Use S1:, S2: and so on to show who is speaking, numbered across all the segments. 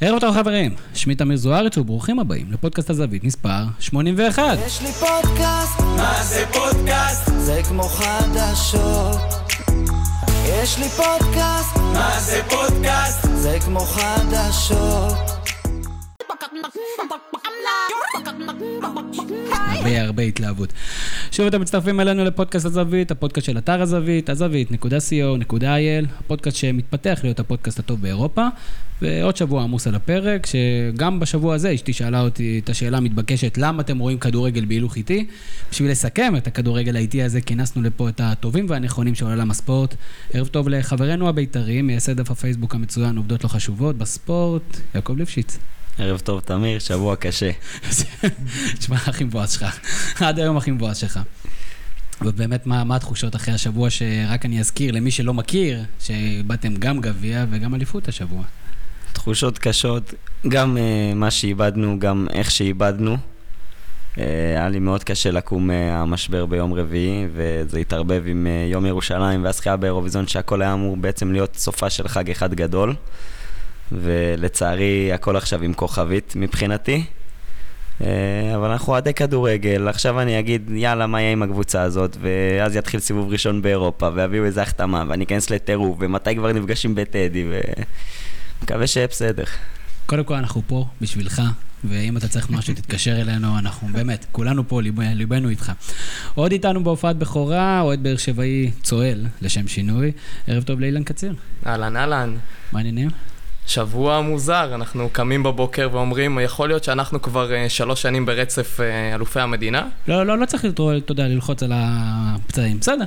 S1: ערב טוב חברים, שמי תמיר זוארץ וברוכים הבאים לפודקאסט הזווית מספר 81.
S2: יש לי פודקאסט,
S3: מה זה פודקאסט?
S2: זה כמו חדשות. יש לי פודקאסט,
S3: מה זה פודקאסט?
S2: זה כמו חדשות.
S1: הרבה הרבה התלהבות. שוב אתם מצטרפים אלינו לפודקאסט הזווית, הפודקאסט של אתר הזווית, הזווית.co.il, הפודקאסט שמתפתח להיות הפודקאסט הטוב באירופה, ועוד שבוע עמוס על הפרק, שגם בשבוע הזה אשתי שאלה אותי את השאלה המתבקשת, למה אתם רואים כדורגל בהילוך איטי? בשביל לסכם את הכדורגל האיטי הזה, כינסנו לפה את הטובים והנכונים של עולם הספורט. ערב טוב לחברנו הבית"רי, מייסד דף הפייסבוק המצוין, עובדות לא חשובות בספורט, יעקב ליפשיץ.
S4: ערב טוב, תמיר, שבוע קשה.
S1: תשמע, הכי מבואס שלך. עד היום הכי מבואס שלך. ובאמת, מה, מה התחושות אחרי השבוע שרק אני אזכיר למי שלא מכיר, שבאתם גם גביע וגם אליפות השבוע.
S4: תחושות קשות, גם uh, מה שאיבדנו, גם איך שאיבדנו. Uh, היה לי מאוד קשה לקום מהמשבר uh, ביום רביעי, וזה התערבב עם uh, יום ירושלים והזכייה באירוויזיון, שהכל היה אמור בעצם להיות סופה של חג אחד גדול. ולצערי הכל עכשיו עם כוכבית מבחינתי. אה, אבל אנחנו אוהדי כדורגל, עכשיו אני אגיד, יאללה, מה יהיה עם הקבוצה הזאת, ואז יתחיל סיבוב ראשון באירופה, ויביאו איזה החתמה, ואני אכנס לטירוף, ומתי כבר נפגשים בטדי, ומקווה שיהיה בסדר.
S1: קודם כל, אנחנו פה בשבילך, ואם אתה צריך משהו, תתקשר אלינו, אנחנו באמת, כולנו פה, ליב, ליבנו איתך. עוד איתנו בהופעת בכורה, אוהד באר שבעי צועל, לשם שינוי. ערב טוב לאילן קציר.
S5: אהלן, אהלן.
S1: מה העניינים?
S5: שבוע מוזר, אנחנו קמים בבוקר ואומרים, יכול להיות שאנחנו כבר uh, שלוש שנים ברצף uh, אלופי המדינה.
S1: לא, לא, לא צריך, אתה יודע, ללחוץ על הפצעים, בסדר.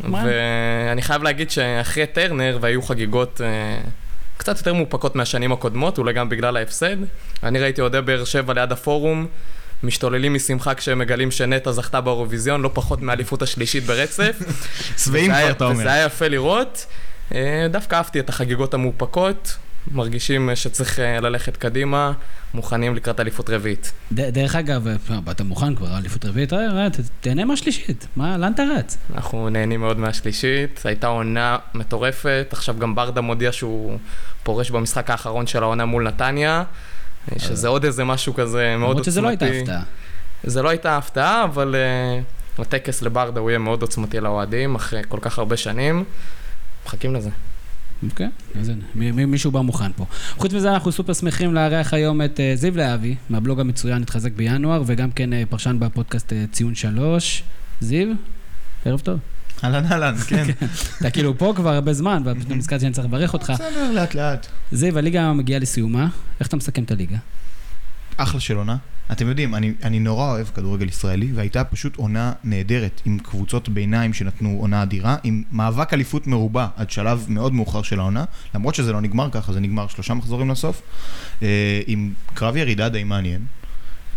S5: ואני חייב להגיד שאחרי טרנר, והיו חגיגות uh, קצת יותר מאופקות מהשנים הקודמות, אולי גם בגלל ההפסד, אני ראיתי אוהדי באר שבע ליד הפורום. משתוללים משמחה כשהם מגלים שנטע זכתה באירוויזיון, לא פחות מהאליפות השלישית ברצף.
S6: שבעים כבר, אתה אומר.
S5: וזה היה יפה לראות. דווקא אהבתי את החגיגות המאופקות, מרגישים שצריך ללכת קדימה, מוכנים לקראת אליפות רביעית.
S1: דרך אגב, אתה מוכן כבר, אליפות רביעית, תהנה מהשלישית, מה, לאן אתה רץ?
S5: אנחנו נהנים מאוד מהשלישית, הייתה עונה מטורפת, עכשיו גם ברדה מודיע שהוא פורש במשחק האחרון של העונה מול נתניה, שזה עוד איזה משהו כזה מאוד עוצמתי.
S1: למרות שזה לא הייתה הפתעה.
S5: זה לא הייתה הפתעה, אבל הטקס לברדה הוא יהיה מאוד עוצמתי לאוהדים, אחרי כל כך הרבה שנים. מחכים לזה.
S1: אוקיי, אז הנה, מישהו בא מוכן פה. חוץ מזה, אנחנו סופר שמחים לארח היום את זיו להבי, מהבלוג המצוין, התחזק בינואר, וגם כן פרשן בפודקאסט ציון שלוש. זיו, ערב טוב.
S6: אהלן אהלן, כן.
S1: אתה כאילו פה כבר הרבה זמן, ופתאום נזכרתי שאני צריך לברך אותך.
S6: בסדר, לאט לאט.
S1: זיו, הליגה מגיעה לסיומה, איך אתה מסכם את הליגה?
S6: אחלה של עונה. אתם יודעים, אני, אני נורא אוהב כדורגל ישראלי, והייתה פשוט עונה נהדרת, עם קבוצות ביניים שנתנו עונה אדירה, עם מאבק אליפות מרובה עד שלב מאוד מאוחר של העונה, למרות שזה לא נגמר ככה, זה נגמר שלושה מחזורים לסוף, אה, עם קרב ירידה די מעניין.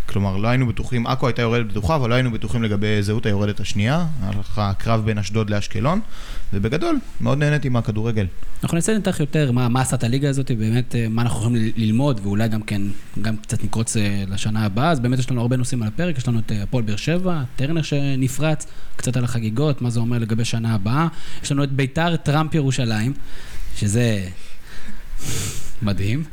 S6: כלומר, לא היינו בטוחים, עכו הייתה יורדת בטוחה, אבל לא היינו בטוחים לגבי זהות היורדת השנייה. הלכה קרב בין אשדוד לאשקלון, ובגדול, מאוד נהניתי מהכדורגל.
S1: אנחנו ננסה לנתח יותר מה, מה עשת הליגה הזאת, באמת, מה אנחנו יכולים ללמוד, ואולי גם כן, גם קצת נקרוץ לשנה הבאה. אז באמת יש לנו הרבה נושאים על הפרק, יש לנו את הפועל באר שבע, טרנר שנפרץ, קצת על החגיגות, מה זה אומר לגבי שנה הבאה. יש לנו את ביתר טראמפ ירושלים, שזה... מדהים.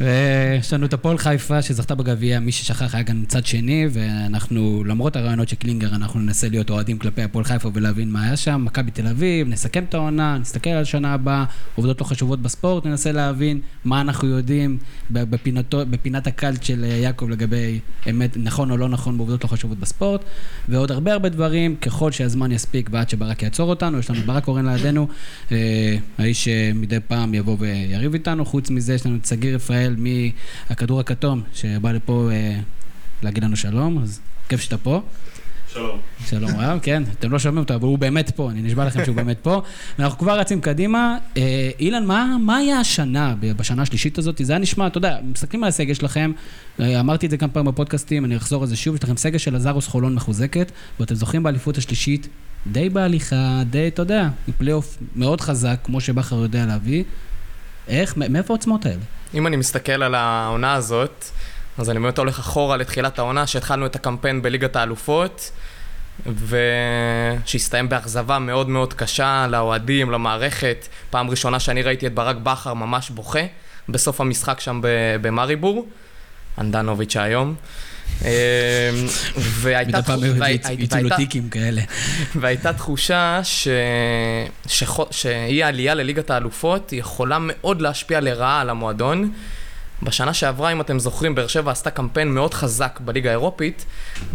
S1: ויש לנו את הפועל חיפה שזכתה בגביע, מי ששכח היה גם צד שני, ואנחנו, למרות הרעיונות של קלינגר, אנחנו ננסה להיות אוהדים כלפי הפועל חיפה ולהבין מה היה שם. מכבי תל אביב, נסכם את העונה, נסתכל על שנה הבאה, עובדות לא חשובות בספורט, ננסה להבין מה אנחנו יודעים בפינתו, בפינת הקלט של יעקב לגבי אמת, נכון או לא נכון בעובדות לא חשובות בספורט, ועוד הרבה הרבה דברים, ככל שהזמן יספיק ועד שברק יעצור אותנו. יש לנו ברק קורן לידינו, האיש שמדי פעם יבוא ויריב איתנו, חוץ מזה יש לנו את סגיר רפאל מהכדור הכתום, שבא לפה אה, להגיד לנו שלום, אז כיף שאתה פה.
S7: שלום.
S1: שלום רב, כן, אתם לא שומעים אותו, אבל הוא באמת פה, אני נשבע לכם שהוא באמת פה. ואנחנו כבר רצים קדימה. אה, אילן, מה, מה היה השנה, בשנה השלישית הזאת? זה היה נשמע, אתה יודע, מסתכלים על הסגל שלכם, אה, אמרתי את זה כמה פעמים בפודקאסטים, אני אחזור על זה שוב, יש לכם סגל של עזרוס חולון מחוזקת, ואתם זוכרים באליפות השלישית, די בהליכה, די, אתה יודע, פלייאוף מאוד חזק, כמו שבכר יודע להביא. איך, מאיפה העוצמות האלה?
S5: אם אני מסתכל על העונה הזאת, אז אני באמת הולך אחורה לתחילת העונה, שהתחלנו את הקמפיין בליגת האלופות, ושהסתיים באכזבה מאוד מאוד קשה לאוהדים, למערכת. פעם ראשונה שאני ראיתי את ברק בכר ממש בוכה בסוף המשחק שם במריבור, אנדנוביץ' היום. אה, והייתה
S1: מדי פעם טיקים כאלה.
S5: והייתה תחושה. שאי העלייה לליגת האלופות יכולה מאוד להשפיע לרעה על המועדון. בשנה שעברה, אם אתם זוכרים, באר שבע עשתה קמפיין מאוד חזק בליגה האירופית,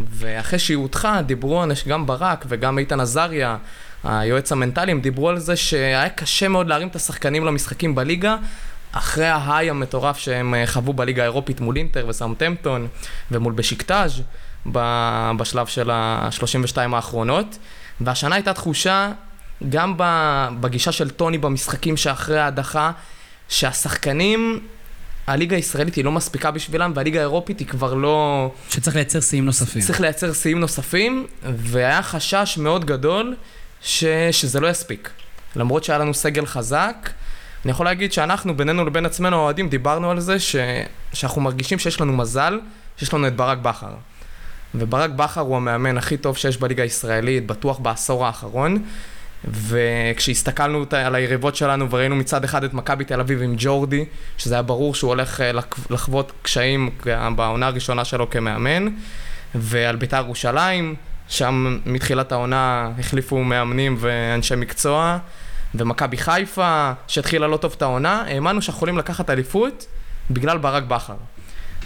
S5: ואחרי שהיא הודחה, דיברו גם ברק וגם איתן עזריה, היועץ המנטלי, הם דיברו על זה שהיה קשה מאוד להרים את השחקנים למשחקים בליגה, אחרי ההיי המטורף שהם אה, חוו בליגה האירופית מול אינטר וסאוטהמפטון ומול בשיקטאז' בשלב של ה-32 האחרונות. והשנה הייתה תחושה, גם בגישה של טוני במשחקים שאחרי ההדחה, שהשחקנים, הליגה הישראלית היא לא מספיקה בשבילם, והליגה האירופית היא כבר לא...
S1: שצריך לייצר שיאים נוספים.
S5: צריך לייצר שיאים נוספים, והיה חשש מאוד גדול ש... שזה לא יספיק. למרות שהיה לנו סגל חזק, אני יכול להגיד שאנחנו, בינינו לבין עצמנו האוהדים, דיברנו על זה ש... שאנחנו מרגישים שיש לנו מזל, שיש לנו את ברק בכר. וברק בכר הוא המאמן הכי טוב שיש בליגה הישראלית, בטוח בעשור האחרון. וכשהסתכלנו על היריבות שלנו וראינו מצד אחד את מכבי תל אביב עם ג'ורדי, שזה היה ברור שהוא הולך אה, לחוות קשיים בעונה הראשונה שלו כמאמן, ועל בית"ר ירושלים, שם מתחילת העונה החליפו מאמנים ואנשי מקצוע, ומכבי חיפה, שהתחילה לא טוב את העונה, האמנו שאנחנו יכולים לקחת אליפות בגלל ברק בכר.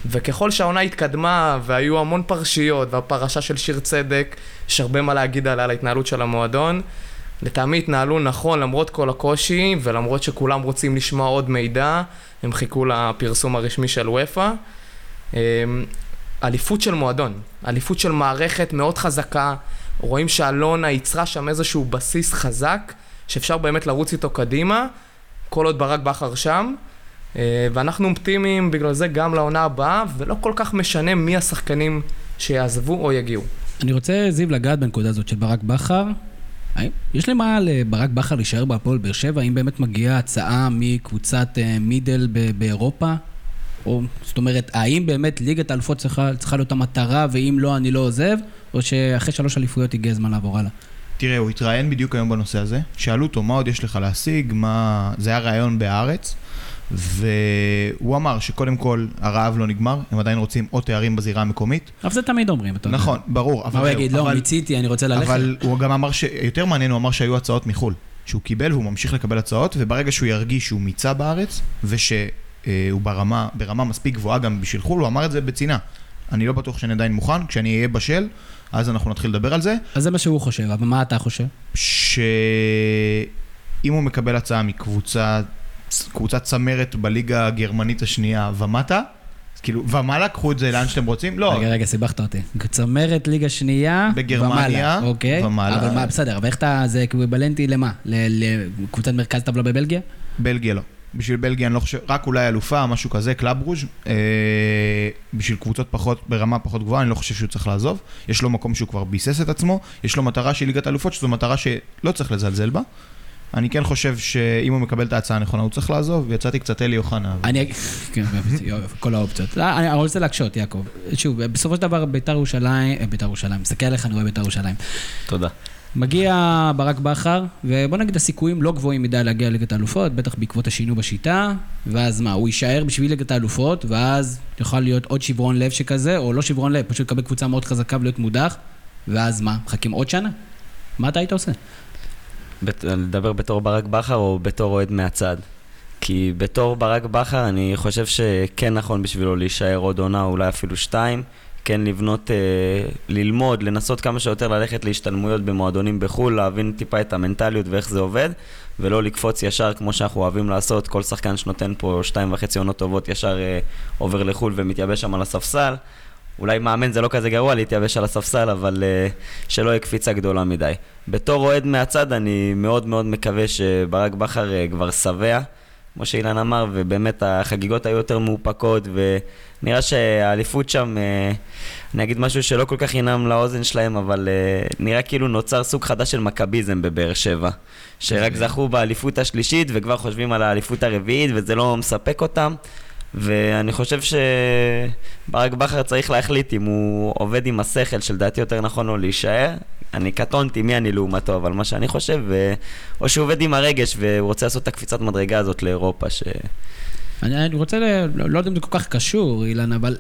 S5: וככל שהעונה התקדמה והיו המון פרשיות, והפרשה של שיר צדק, יש הרבה מה להגיד עליה, על ההתנהלות של המועדון. לטעמי התנהלו נכון למרות כל הקושי, ולמרות שכולם רוצים לשמוע עוד מידע, הם חיכו לפרסום הרשמי של וופא. אמ, אליפות של מועדון, אליפות של מערכת מאוד חזקה, רואים שאלונה ייצרה שם איזשהו בסיס חזק, שאפשר באמת לרוץ איתו קדימה, כל עוד ברק בכר שם. אה, ואנחנו אופטימיים בגלל זה גם לעונה הבאה, ולא כל כך משנה מי השחקנים שיעזבו או יגיעו.
S1: אני רוצה, זיו, לגעת בנקודה הזאת של ברק בכר. האם יש למה לברק בכר להישאר בהפועל באר שבע? האם באמת מגיעה הצעה מקבוצת אה, מידל באירופה? או, זאת אומרת, האם באמת ליגת האלופות צריכה, צריכה להיות המטרה, ואם לא, אני לא עוזב? או שאחרי שלוש אליפויות הגיע הזמן לעבור הלאה?
S6: תראה, הוא התראיין בדיוק היום בנושא הזה. שאלו אותו, מה עוד יש לך להשיג? מה... זה היה ראיון בהארץ. והוא אמר שקודם כל, הרעב לא נגמר, הם עדיין רוצים עוד תארים בזירה המקומית.
S1: אבל זה תמיד אומרים, אתה יודע.
S6: נכון, ברור,
S1: מה
S6: אבל
S1: הוא יגיד? לא, מיציתי, אני רוצה ללכת.
S6: אבל הוא גם אמר ש... יותר מעניין, הוא אמר שהיו הצעות מחו"ל. שהוא קיבל והוא ממשיך לקבל הצעות, וברגע שהוא ירגיש שהוא מיצה בארץ, ושהוא ברמה, ברמה מספיק גבוהה גם בשביל חו"ל, הוא אמר את זה בצנעה. אני לא בטוח שאני עדיין מוכן, כשאני אהיה בשל, אז אנחנו נתחיל לדבר על זה.
S1: אז זה מה שהוא חושב, אבל מה אתה חושב?
S6: שאם הוא מקבל הצעה מקבוצה, קבוצת צמרת בליגה הגרמנית השנייה ומטה, כאילו, ומעלה, קחו את זה לאן שאתם רוצים, לא,
S1: רגע, רגע, סיבכת אותי. צמרת ליגה שנייה,
S6: בגרמניה,
S1: ומעלה, אוקיי.
S6: ומעלה.
S1: אבל מה, בסדר, אבל איך אתה, זה אקוויבלנטי למה? לקבוצת מרכז טבלה בבלגיה?
S6: בלגיה לא. בשביל בלגיה אני לא חושב, רק אולי אלופה, משהו כזה, קלאב ברוז'. אה, בשביל קבוצות פחות, ברמה פחות גבוהה, אני לא חושב שהוא צריך לעזוב. יש לו מקום שהוא כבר ביסס את עצמו, יש לו מטרה של ליגת אלופות, שזו מטרה שלא צריך לזלזל בה. אני כן חושב שאם הוא מקבל את ההצעה הנכונה, הוא צריך לעזוב, ויצאתי קצת אלי אוחנה.
S1: אני, כן, כל האופציות. לא, אני אני רוצה להקשות, יעקב. שוב, בסופו של דבר ביתר ירושלים, אה, ביתר ירושלים, מסתכל עליך, אני רואה ביתר ירושלים.
S4: תודה.
S1: מגיע ברק בכר, ובוא נגיד הסיכויים לא גבוהים מדי להגיע לליגת האלופות, בטח בעקבות השינוי בשיטה, ואז מה, הוא יישאר בשביל ליגת האלופות, ואז יכול להיות עוד שברון לב שכזה, או לא שברון לב, פשוט לקבל קבוצה מאוד חזקה ולהיות מודח, ואז מה, מחכים עוד שנה? מה אתה היית עושה?
S4: לדבר בתור ברק בכר או בתור אוהד מהצד? כי בתור ברק בכר אני חושב שכן נכון בשבילו להישאר עוד עונה, אולי אפילו שתיים. כן לבנות, אה, ללמוד, לנסות כמה שיותר ללכת להשתלמויות במועדונים בחו"ל, להבין טיפה את המנטליות ואיך זה עובד, ולא לקפוץ ישר כמו שאנחנו אוהבים לעשות. כל שחקן שנותן פה שתיים וחצי עונות טובות ישר אה, עובר לחו"ל ומתייבש שם על הספסל. אולי מאמן זה לא כזה גרוע להתייבש על הספסל, אבל uh, שלא יהיה קפיצה גדולה מדי. בתור אוהד מהצד, אני מאוד מאוד מקווה שברק בכר uh, כבר שבע, כמו שאילן אמר, ובאמת החגיגות היו יותר מאופקות, ונראה שהאליפות שם, uh, אני אגיד משהו שלא כל כך ינם לאוזן שלהם, אבל uh, נראה כאילו נוצר סוג חדש של מכביזם בבאר שבע. שרק זכו באליפות השלישית וכבר חושבים על האליפות הרביעית, וזה לא מספק אותם. ואני חושב שברק בכר צריך להחליט אם הוא עובד עם השכל שלדעתי יותר נכון לו להישאר. אני קטונתי מי אני לעומתו, אבל מה שאני חושב, ו... או שהוא עובד עם הרגש והוא רוצה לעשות את הקפיצת מדרגה הזאת לאירופה, ש...
S1: אני, אני רוצה, ל... לא, לא יודע אם זה כל כך קשור, אילן, אבל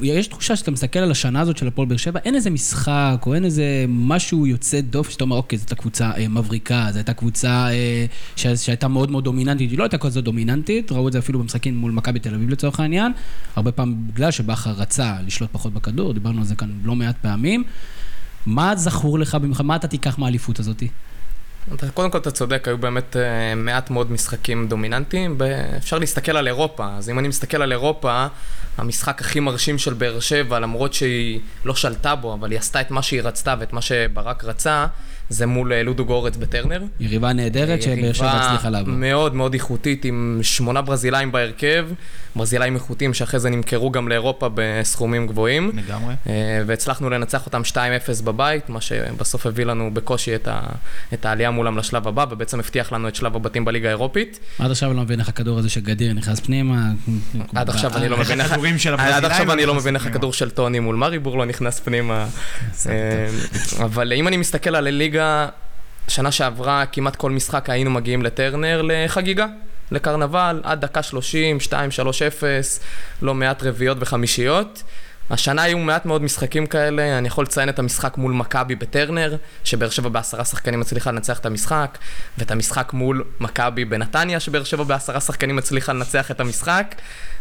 S1: יש תחושה שאתה מסתכל על השנה הזאת של הפועל באר שבע, אין איזה משחק או אין איזה משהו יוצא דופן, שאתה אומר, אוקיי, זאת הייתה קבוצה אה, מבריקה, זו הייתה קבוצה אה, ש... שהייתה מאוד מאוד דומיננטית, היא לא הייתה כזאת דומיננטית, ראו את זה אפילו במשחקים מול מכבי תל אביב לצורך העניין, הרבה פעמים בגלל שבכר רצה לשלוט פחות בכדור, דיברנו על זה כאן לא מעט פעמים. מה זכור לך במיוחד, מה אתה תיקח מהאליפות הזאתי?
S5: אתה- קודם כל אתה צודק, היו באמת אה, מעט מאוד משחקים דומיננטיים. אפשר להסתכל על אירופה, אז אם אני מסתכל על אירופה, המשחק הכי מרשים של באר שבע, למרות שהיא לא שלטה בו, אבל היא עשתה את מה שהיא רצתה ואת מה שברק רצה, זה מול אה, לודו גורץ בטרנר.
S1: יריבה נהדרת שבאר שבע הצליחה לעבור.
S5: יריבה מאוד מאוד איכותית, עם שמונה ברזילאים בהרכב, ברזילאים איכותיים שאחרי זה נמכרו גם לאירופה בסכומים גבוהים.
S6: לגמרי.
S5: אה, והצלחנו לנצח אותם 2-0 בבית, מה שבסוף הביא לנו בקושי את, ה, את העלייה מולם לשלב הבא, ובעצם הבטיח לנו את שלב הבתים בליגה האירופית.
S1: עד עכשיו אני לא מבין איך הכדור הזה שגדיר נכנס פנימה.
S5: עד עכשיו אני לא
S1: אה,
S5: מבין איך...
S6: הכדורים של
S5: עד
S6: הברזילאים
S5: עכשיו אני
S6: לא
S5: מבין איך. הכדור של טוני מול מריבור לא נכנס פנימה. אה, אבל אם אני מסתכל על הליגה, שנה שעברה כמעט כל משחק היינו מגיעים לטרנר לחגיגה. לקרנבל, עד דקה 30, 2, 3, 0, לא מעט רביעיות וחמישיות. השנה היו מעט מאוד משחקים כאלה, אני יכול לציין את המשחק מול מכבי בטרנר, שבאר שבע בעשרה שחקנים הצליחה לנצח את המשחק, ואת המשחק מול מכבי בנתניה, שבאר שבע בעשרה שחקנים הצליחה לנצח את המשחק.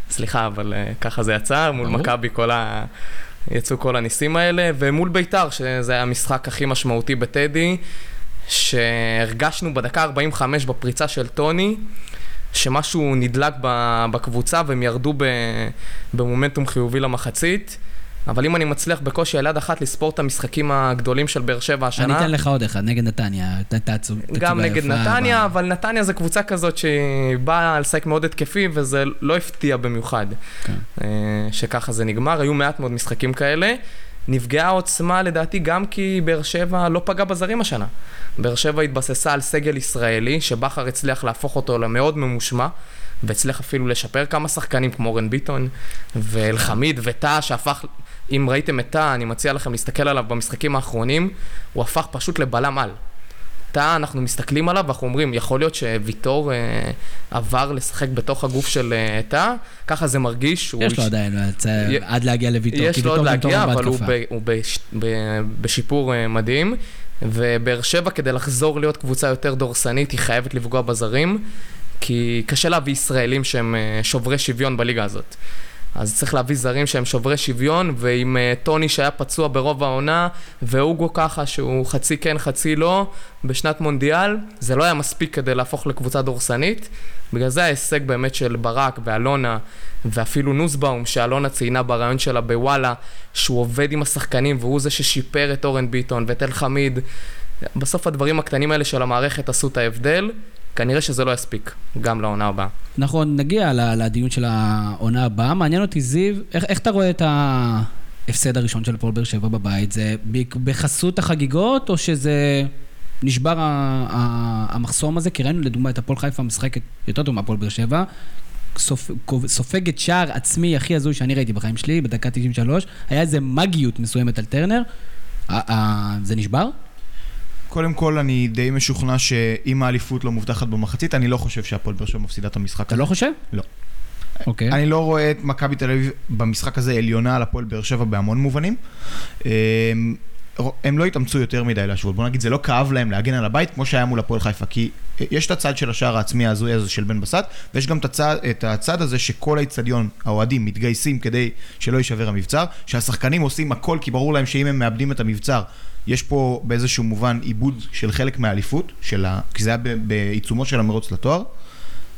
S5: סליחה, אבל uh, ככה זה יצא, מול. מכבי כל ה... יצאו כל הניסים האלה, ומול ביתר, שזה היה המשחק הכי משמעותי בטדי, שהרגשנו בדקה 45 בפריצה של טוני, שמשהו נדלק בקבוצה והם ירדו במומנטום חיובי למחצית. אבל אם אני מצליח בקושי על יד אחת לספור את המשחקים הגדולים של באר שבע השנה...
S1: אני אתן לך עוד אחד, נגד נתניה, תצוגה
S5: גם נגד נתניה, אבל נתניה זו קבוצה כזאת שהיא באה לשחק מאוד התקפי, וזה לא הפתיע במיוחד
S1: כן.
S5: אה, שככה זה נגמר. היו מעט מאוד משחקים כאלה. נפגעה העוצמה לדעתי גם כי באר שבע לא פגע בזרים השנה. באר שבע התבססה על סגל ישראלי, שבכר הצליח להפוך אותו למאוד ממושמע, והצליח אפילו לשפר כמה שחקנים כמו אורן ביטון, ואלחמיד וטאה, שהפך, אם ראיתם את טאה, אני מציע לכם להסתכל עליו במשחקים האחרונים, הוא הפך פשוט לבלם על. טאה, אנחנו מסתכלים עליו ואנחנו אומרים, יכול להיות שוויטור אה, עבר לשחק בתוך הגוף של אה, טאה, ככה זה מרגיש.
S1: יש לו
S5: איש-
S1: עדיין,
S5: י-
S1: עד להגיע לוויטור, כי
S5: יש לו עוד להגיע, אבל הוא. ב, הוא בש, ב, בשיפור אה, מדהים. ובאר שבע, כדי לחזור להיות קבוצה יותר דורסנית, היא חייבת לפגוע בזרים, כי קשה להביא ישראלים שהם אה, שוברי שוויון בליגה הזאת. אז צריך להביא זרים שהם שוברי שוויון, ועם אה, טוני שהיה פצוע ברוב העונה, ואוגו ככה שהוא חצי כן, חצי לא, בשנת מונדיאל, זה לא היה מספיק כדי להפוך לקבוצה דורסנית. בגלל זה ההישג באמת של ברק ואלונה, ואפילו נוסבאום, שאלונה ציינה ברעיון שלה בוואלה, שהוא עובד עם השחקנים והוא זה ששיפר את אורן ביטון ואת אלחמיד. בסוף הדברים הקטנים האלה של המערכת עשו את ההבדל. כנראה שזה לא יספיק, גם לעונה הבאה.
S1: עוד נגיע לדיון של העונה הבאה. מעניין אותי, זיו, איך, איך אתה רואה את ההפסד הראשון של הפועל באר שבע בבית? זה בחסות החגיגות, או שזה נשבר המחסום הזה? כי ראינו לדוגמה את הפועל חיפה משחקת יותר טוב מהפועל באר שבע. סופ... סופגת שער עצמי הכי הזוי שאני ראיתי בחיים שלי, בדקה 93. היה איזה מגיות מסוימת על טרנר. זה נשבר?
S6: קודם כל, אני די משוכנע שאם האליפות לא מובטחת במחצית, אני לא חושב שהפועל באר שבע מפסידה את המשחק
S1: אתה
S6: הזה.
S1: לא חושב?
S6: לא.
S1: אוקיי.
S6: אני לא רואה את מכבי תל אביב במשחק הזה עליונה על הפועל באר שבע בהמון מובנים. הם לא התאמצו יותר מדי להשוות. בוא נגיד, זה לא כאב להם להגן על הבית כמו שהיה מול הפועל חיפה. כי יש את הצד של השער העצמי ההזוי הזה של בן בסט, ויש גם את הצד, את הצד הזה שכל האיצטדיון, האוהדים, מתגייסים כדי שלא יישבר המבצר, שהשחקנים עושים הכל כי ברור להם שאם הם מאבדים את המבצר, יש פה באיזשהו מובן עיבוד של חלק מהאליפות, ה... כי זה היה בעיצומו של המרוץ לתואר.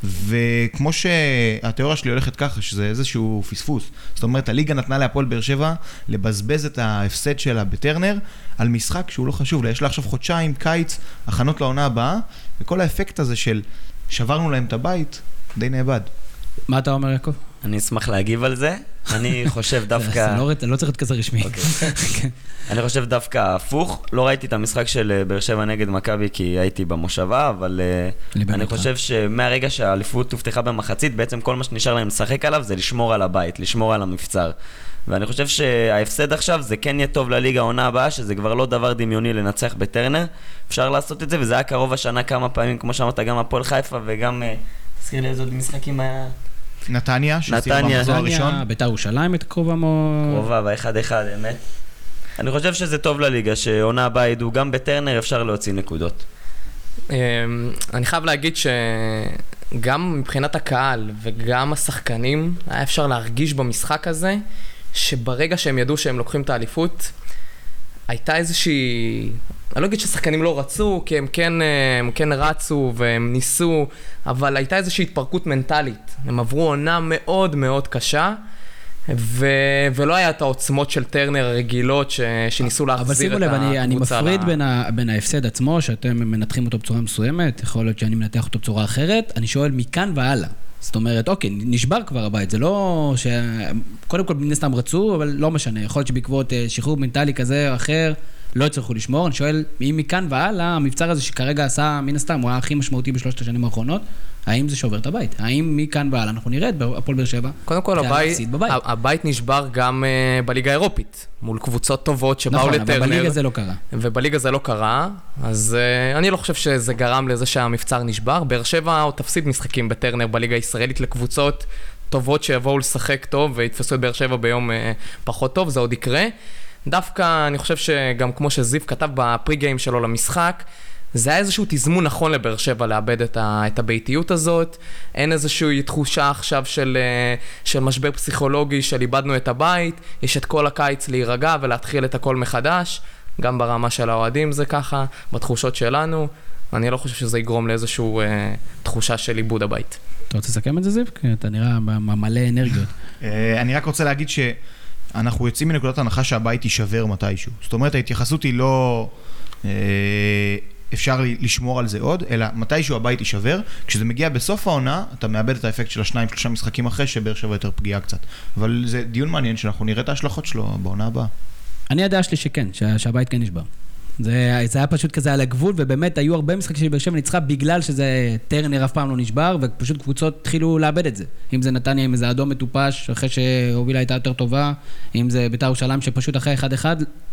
S6: וכמו שהתיאוריה שלי הולכת ככה, שזה איזשהו פספוס. זאת אומרת, הליגה נתנה להפועל באר שבע לבזבז את ההפסד שלה בטרנר על משחק שהוא לא חשוב לה. יש לה עכשיו חודשיים, קיץ, הכנות לעונה הבאה, וכל האפקט הזה של שברנו להם את הבית, די נאבד.
S1: מה אתה אומר, יעקב?
S4: אני אשמח להגיב על זה. אני חושב דווקא...
S1: לא- זה לא צריך להיות כזה רשמי. כן.
S4: אני חושב דווקא הפוך. לא ראיתי את המשחק של אה, באר שבע נגד מכבי כי הייתי במושבה, אבל אה,
S1: אני
S4: אני. חושב שמהרגע שהאליפות הובטחה במחצית, בעצם כל מה שנשאר להם לשחק עליו זה לשמור על הבית, לשמור על המבצר. ואני חושב שההפסד עכשיו זה כן יהיה טוב לליגה העונה הבאה, שזה כבר לא דבר דמיוני לנצח בטרנר. אפשר לעשות את זה, וזה היה קרוב השנה כמה פעמים, כמו שאמרת, גם הפועל חיפה וגם... אה, תזכיר לי איזה עוד משחקים היה...
S6: נתניה, שסיימה
S4: נתניה.
S6: במחזור הראשון.
S1: נתניה, ביתר ירושלים הייתה קרובה מאוד.
S4: קרובה באחד אחד, אמת. אני חושב שזה טוב לליגה, שעונה הבאה ידעו, גם בטרנר אפשר להוציא נקודות.
S5: אמ, אני חייב להגיד שגם מבחינת הקהל וגם השחקנים, היה אפשר להרגיש במשחק הזה, שברגע שהם ידעו שהם לוקחים את האליפות, הייתה איזושהי... אני לא אגיד ששחקנים לא רצו, כי הם כן, אה, הם כן רצו והם ניסו, אבל הייתה איזושהי התפרקות מנטלית. הם עברו עונה מאוד מאוד קשה. ו... ולא היה את העוצמות של טרנר הרגילות ש... שניסו
S1: אבל
S5: להחזיר
S1: שימו
S5: את
S1: לב, אני, אני
S5: הקבוצה
S1: מפריד
S5: ל-
S1: בין, ה, בין ההפסד עצמו, שאתם מנתחים אותו בצורה מסוימת, יכול להיות שאני מנתח אותו בצורה אחרת, אני שואל מכאן והלאה. זאת אומרת, אוקיי, נשבר כבר הבית, זה לא ש... קודם כל, מן הסתם רצו, אבל לא משנה, יכול להיות שבעקבות אה, שחרור מנטלי כזה או אחר, לא הצליחו לשמור. אני שואל, אם מכאן והלאה, המבצר הזה שכרגע עשה, מן הסתם, הוא היה הכי משמעותי בשלושת השנים האחרונות, האם זה שובר את הבית? האם מכאן והלאה אנחנו נראה את הפועל באר שבע?
S5: קודם כל, הבית,
S1: בבית.
S5: הבית נשבר גם uh, בליגה האירופית, מול קבוצות טובות שבאו
S1: נכון,
S5: לטרנר.
S1: אבל בליגה זה לא קרה.
S5: ובליגה זה לא קרה, אז uh, אני לא חושב שזה גרם לזה שהמבצר נשבר. באר שבע עוד תפסיד משחקים בטרנר בליגה הישראלית לקבוצות טובות שיבואו לשחק טוב ויתפסו את באר שבע ביום uh, פחות טוב, זה עוד יקרה. דווקא אני חושב שגם כמו שזיו כתב בפרי גיים שלו למשחק, זה היה איזשהו תזמון נכון לבאר שבע לאבד את, ה, את הביתיות הזאת. אין איזושהי תחושה עכשיו של, אה, של משבר פסיכולוגי של איבדנו את הבית. יש את כל הקיץ להירגע ולהתחיל את הכל מחדש. גם ברמה של האוהדים זה ככה, בתחושות שלנו. אני לא חושב שזה יגרום לאיזושהי אה, תחושה של איבוד הבית.
S1: אתה רוצה לסכם את זה, זיו? כי אתה נראה מלא אנרגיות.
S6: אה, אני רק רוצה להגיד שאנחנו יוצאים מנקודת הנחה שהבית יישבר מתישהו. זאת אומרת, ההתייחסות היא לא אה, אפשר לשמור על זה עוד, אלא מתישהו הבית יישבר. כשזה מגיע בסוף העונה, אתה מאבד את האפקט של השניים, שלושה משחקים אחרי, שבאר שבע יותר פגיעה קצת. אבל זה דיון מעניין שאנחנו נראה את ההשלכות שלו בעונה הבאה.
S1: אני הדעה שלי שכן, שה- שהבית כן נשבר. זה, זה היה פשוט כזה על הגבול, ובאמת היו הרבה משחקים שבאר שבע ניצחה בגלל שזה טרנר אף פעם לא נשבר, ופשוט קבוצות התחילו לאבד את זה. אם זה נתניה עם איזה אדום מטופש, אחרי שהובילה הייתה יותר טובה, אם זה בית"ר ירושלים שפשוט אחרי 1-1,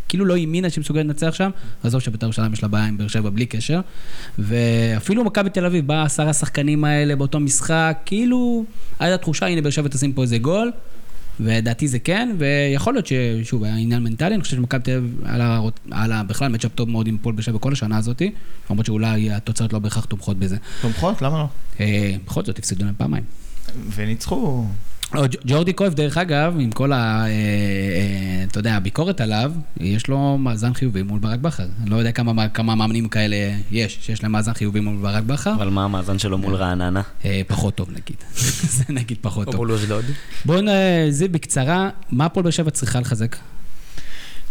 S1: כאילו לא האמינה שהיא מסוגלת לנצח שם, עזוב שבית"ר ירושלים יש לה בעיה עם באר שבע בלי קשר. ואפילו מכבי תל אביב, באה עשרה שחקנים האלה באותו משחק, כאילו, הייתה תחושה, הנה באר שבע תשים פה איזה גול. ודעתי זה כן, ויכול להיות ששוב, היה עניין מנטלי, אני חושב שמכבי תל אביב היה לה- היה לה בכלל מצ'אפ טוב מאוד עם פועל באר שבע כל השנה הזאת, למרות שאולי התוצאות לא בהכרח תומכות בזה.
S6: תומכות? למה לא?
S1: אה, בכל זאת, הפסידו להם פעמיים.
S6: וניצחו.
S1: לא, ג'ורדי קרויף, דרך אגב, עם כל ה... אה, אה, אתה יודע, הביקורת עליו, יש לו מאזן חיובי מול ברק בכר. אני לא יודע כמה כמה מאמנים כאלה יש, שיש להם מאזן חיובי מול ברק בכר.
S4: אבל מה המאזן שלו מול רעננה?
S1: אה, פחות טוב נגיד. זה נגיד פחות
S5: או
S1: טוב.
S5: מול אשדוד.
S1: בואו נ... זיו, בקצרה, מה הפועל באר שבע צריכה לחזק?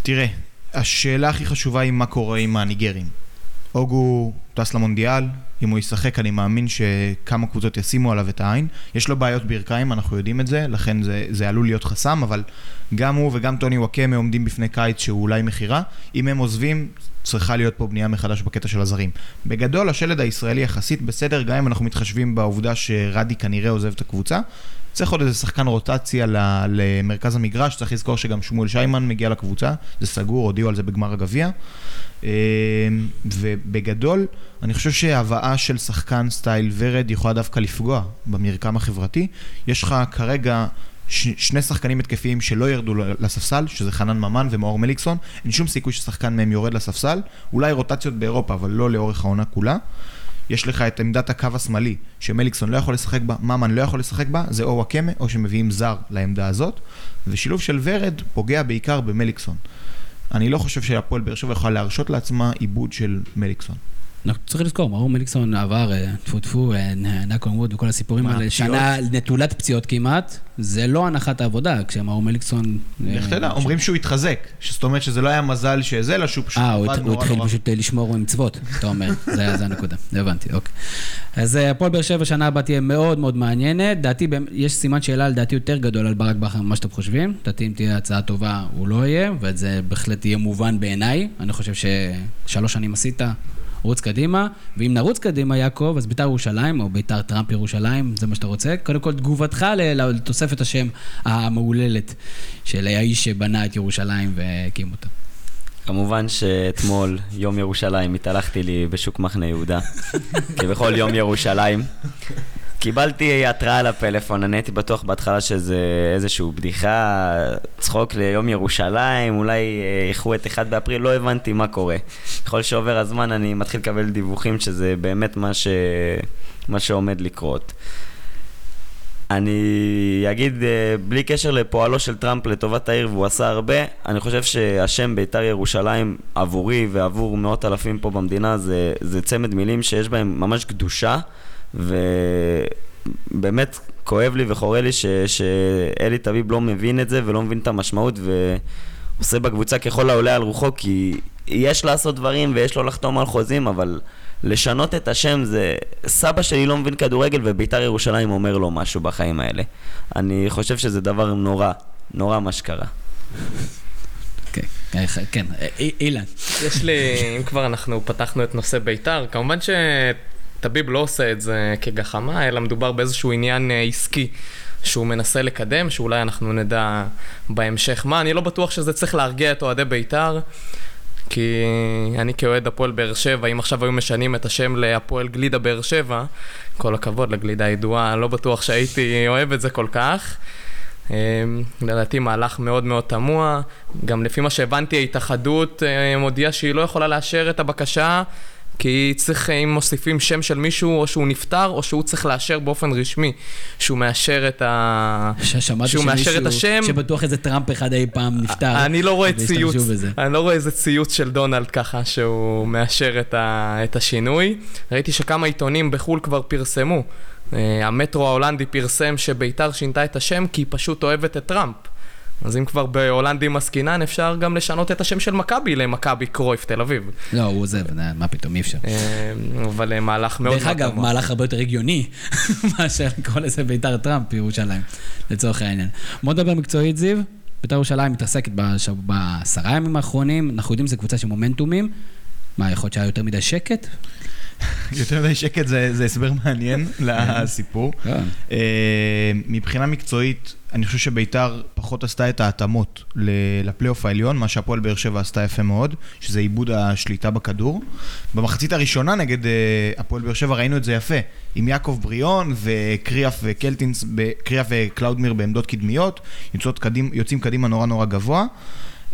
S6: תראה, השאלה הכי חשובה היא מה קורה עם הניגרים. אוגו טס למונדיאל, אם הוא ישחק אני מאמין שכמה קבוצות ישימו עליו את העין. יש לו בעיות ברכיים, אנחנו יודעים את זה, לכן זה, זה עלול להיות חסם, אבל גם הוא וגם טוני וואקמה עומדים בפני קיץ שהוא אולי מכירה. אם הם עוזבים, צריכה להיות פה בנייה מחדש בקטע של הזרים. בגדול, השלד הישראלי יחסית בסדר, גם אם אנחנו מתחשבים בעובדה שרדי כנראה עוזב את הקבוצה. צריך עוד איזה שחקן רוטציה למרכז המגרש, צריך לזכור שגם שמואל שיימן מגיע לקבוצה, זה סגור, הודיעו על זה בגמר הגביע. אה, ובגדול, אני חושב שהבאה של שחקן סטייל ורד יכולה דווקא לפגוע במרקם החברתי. יש לך כרגע ש- שני שחקנים התקפיים שלא ירדו לספסל, שזה חנן ממן ומאור מליקסון. אין שום סיכוי ששחקן מהם יורד לספסל. אולי רוטציות באירופה, אבל לא לאורך העונה כולה. יש לך את עמדת הקו השמאלי, שמליקסון לא יכול לשחק בה, ממן לא יכול לשחק בה, זה או וואקמה, או שמביאים זר לעמדה הזאת, ושילוב של ורד פוגע בעיקר במליקסון. אני לא חושב שהפועל באר שבע יכולה להרשות לעצמה עיבוד של מליקסון.
S1: אנחנו צריכים לזכור, מאור מליקסון עבר, אה, טפו טפו, אה, נקו ווד וכל הסיפורים האלה? שנה נטולת פציעות כמעט, זה לא הנחת העבודה, כשמאור מליקסון... אה,
S6: איך תדע, אומרים שהוא התחזק, זאת אומרת שזה לא היה מזל שזה, אלא שהוא פשוט
S1: אה, הוא התחיל. פשוט לשמור מצוות, אתה אומר, זה זה הנקודה, הבנתי, אוקיי. אז הפועל באר שבע שנה הבאה תהיה מאוד מאוד מעניינת, דעתי, יש סימן שאלה לדעתי יותר גדול על ברק בכר ממה שאתם חושבים, לדעתי אם תהיה הצעה טובה הוא לא יהיה, וזה בהחלט יהיה מובן בעיניי, אני חושב ששלוש שנים עשית, רוץ קדימה, ואם נרוץ קדימה, יעקב, אז ביתר ירושלים, או ביתר טראמפ ירושלים, זה מה שאתה רוצה. קודם כל, תגובתך לתוספת השם המהוללת של האיש שבנה את ירושלים והקים אותה.
S4: כמובן שאתמול, יום ירושלים, התהלכתי לי בשוק מחנה יהודה, כבכל יום ירושלים. קיבלתי התראה לפלאפון, אני הייתי בטוח בהתחלה שזה איזושהי בדיחה, צחוק ליום ירושלים, אולי אה, איחרו את 1 באפריל, לא הבנתי מה קורה. ככל שעובר הזמן אני מתחיל לקבל דיווחים שזה באמת מה, ש... מה שעומד לקרות. אני אגיד, אה, בלי קשר לפועלו של טראמפ לטובת העיר, והוא עשה הרבה, אני חושב שהשם בית"ר ירושלים עבורי ועבור מאות אלפים פה במדינה זה, זה צמד מילים שיש בהם ממש קדושה, ובאמת כואב לי וחורה לי ש, שאלי טביב לא מבין את זה ולא מבין את המשמעות ועושה בקבוצה ככל העולה על רוחו, כי יש לעשות דברים ויש לו לחתום על חוזים, אבל... לשנות את השם זה... סבא שלי לא מבין כדורגל וביתר ירושלים אומר לו משהו בחיים האלה. אני חושב שזה דבר נורא, נורא מה שקרה.
S1: כן, כן, כן, אה, אילן.
S5: יש לי, אם כבר אנחנו פתחנו את נושא בית"ר, כמובן שטביב לא עושה את זה כגחמה, אלא מדובר באיזשהו עניין אה, עסקי שהוא מנסה לקדם, שאולי אנחנו נדע בהמשך מה. אני לא בטוח שזה צריך להרגיע את אוהדי בית"ר. כי אני כאוהד הפועל באר שבע, אם עכשיו היו משנים את השם להפועל גלידה באר שבע, כל הכבוד לגלידה הידועה, לא בטוח שהייתי אוהב את זה כל כך. אמ, לדעתי מהלך מאוד מאוד תמוה, גם לפי מה שהבנתי ההתאחדות אה, מודיעה שהיא לא יכולה לאשר את הבקשה כי צריך, אם מוסיפים שם של מישהו, או שהוא נפטר, או שהוא צריך לאשר באופן רשמי שהוא מאשר את ה... שהוא מאשר את השם.
S1: שבטוח איזה טראמפ אחד אי פעם נפטר.
S5: אני לא רואה ציוץ, אני לא רואה איזה ציוץ של דונלד ככה, שהוא מאשר את, ה... את השינוי. ראיתי שכמה עיתונים בחו"ל כבר פרסמו. אה, המטרו ההולנדי פרסם שביתר שינתה את השם כי היא פשוט אוהבת את טראמפ. אז אם כבר בהולנדים עסקינן, אפשר גם לשנות את השם של מכבי למכבי קרויף תל אביב.
S1: לא, הוא עוזב, מה פתאום, אי אפשר.
S5: אה, אבל אה, מהלך מאוד...
S1: דרך אגב, מהלך הרבה יותר הגיוני מאשר לקרוא לזה ביתר טראמפ ירושלים, לצורך העניין. בוא נדבר מקצועית, זיו. ביתר ירושלים מתעסקת בעשרה ימים האחרונים, אנחנו יודעים שזו קבוצה של מומנטומים. מה, יכול להיות שהיה יותר מדי שקט?
S6: יותר מדי שקט זה הסבר מעניין כן. לסיפור. כן. אה, מבחינה מקצועית, אני חושב שביתר פחות עשתה את ההתאמות לפלייאוף העליון, מה שהפועל באר שבע עשתה יפה מאוד, שזה עיבוד השליטה בכדור. במחצית הראשונה נגד אה, הפועל באר שבע ראינו את זה יפה, עם יעקב בריאון וקריאף וקלטינס, קריאף וקלאודמיר בעמדות קדמיות, קדים, יוצאים קדימה נורא נורא גבוה,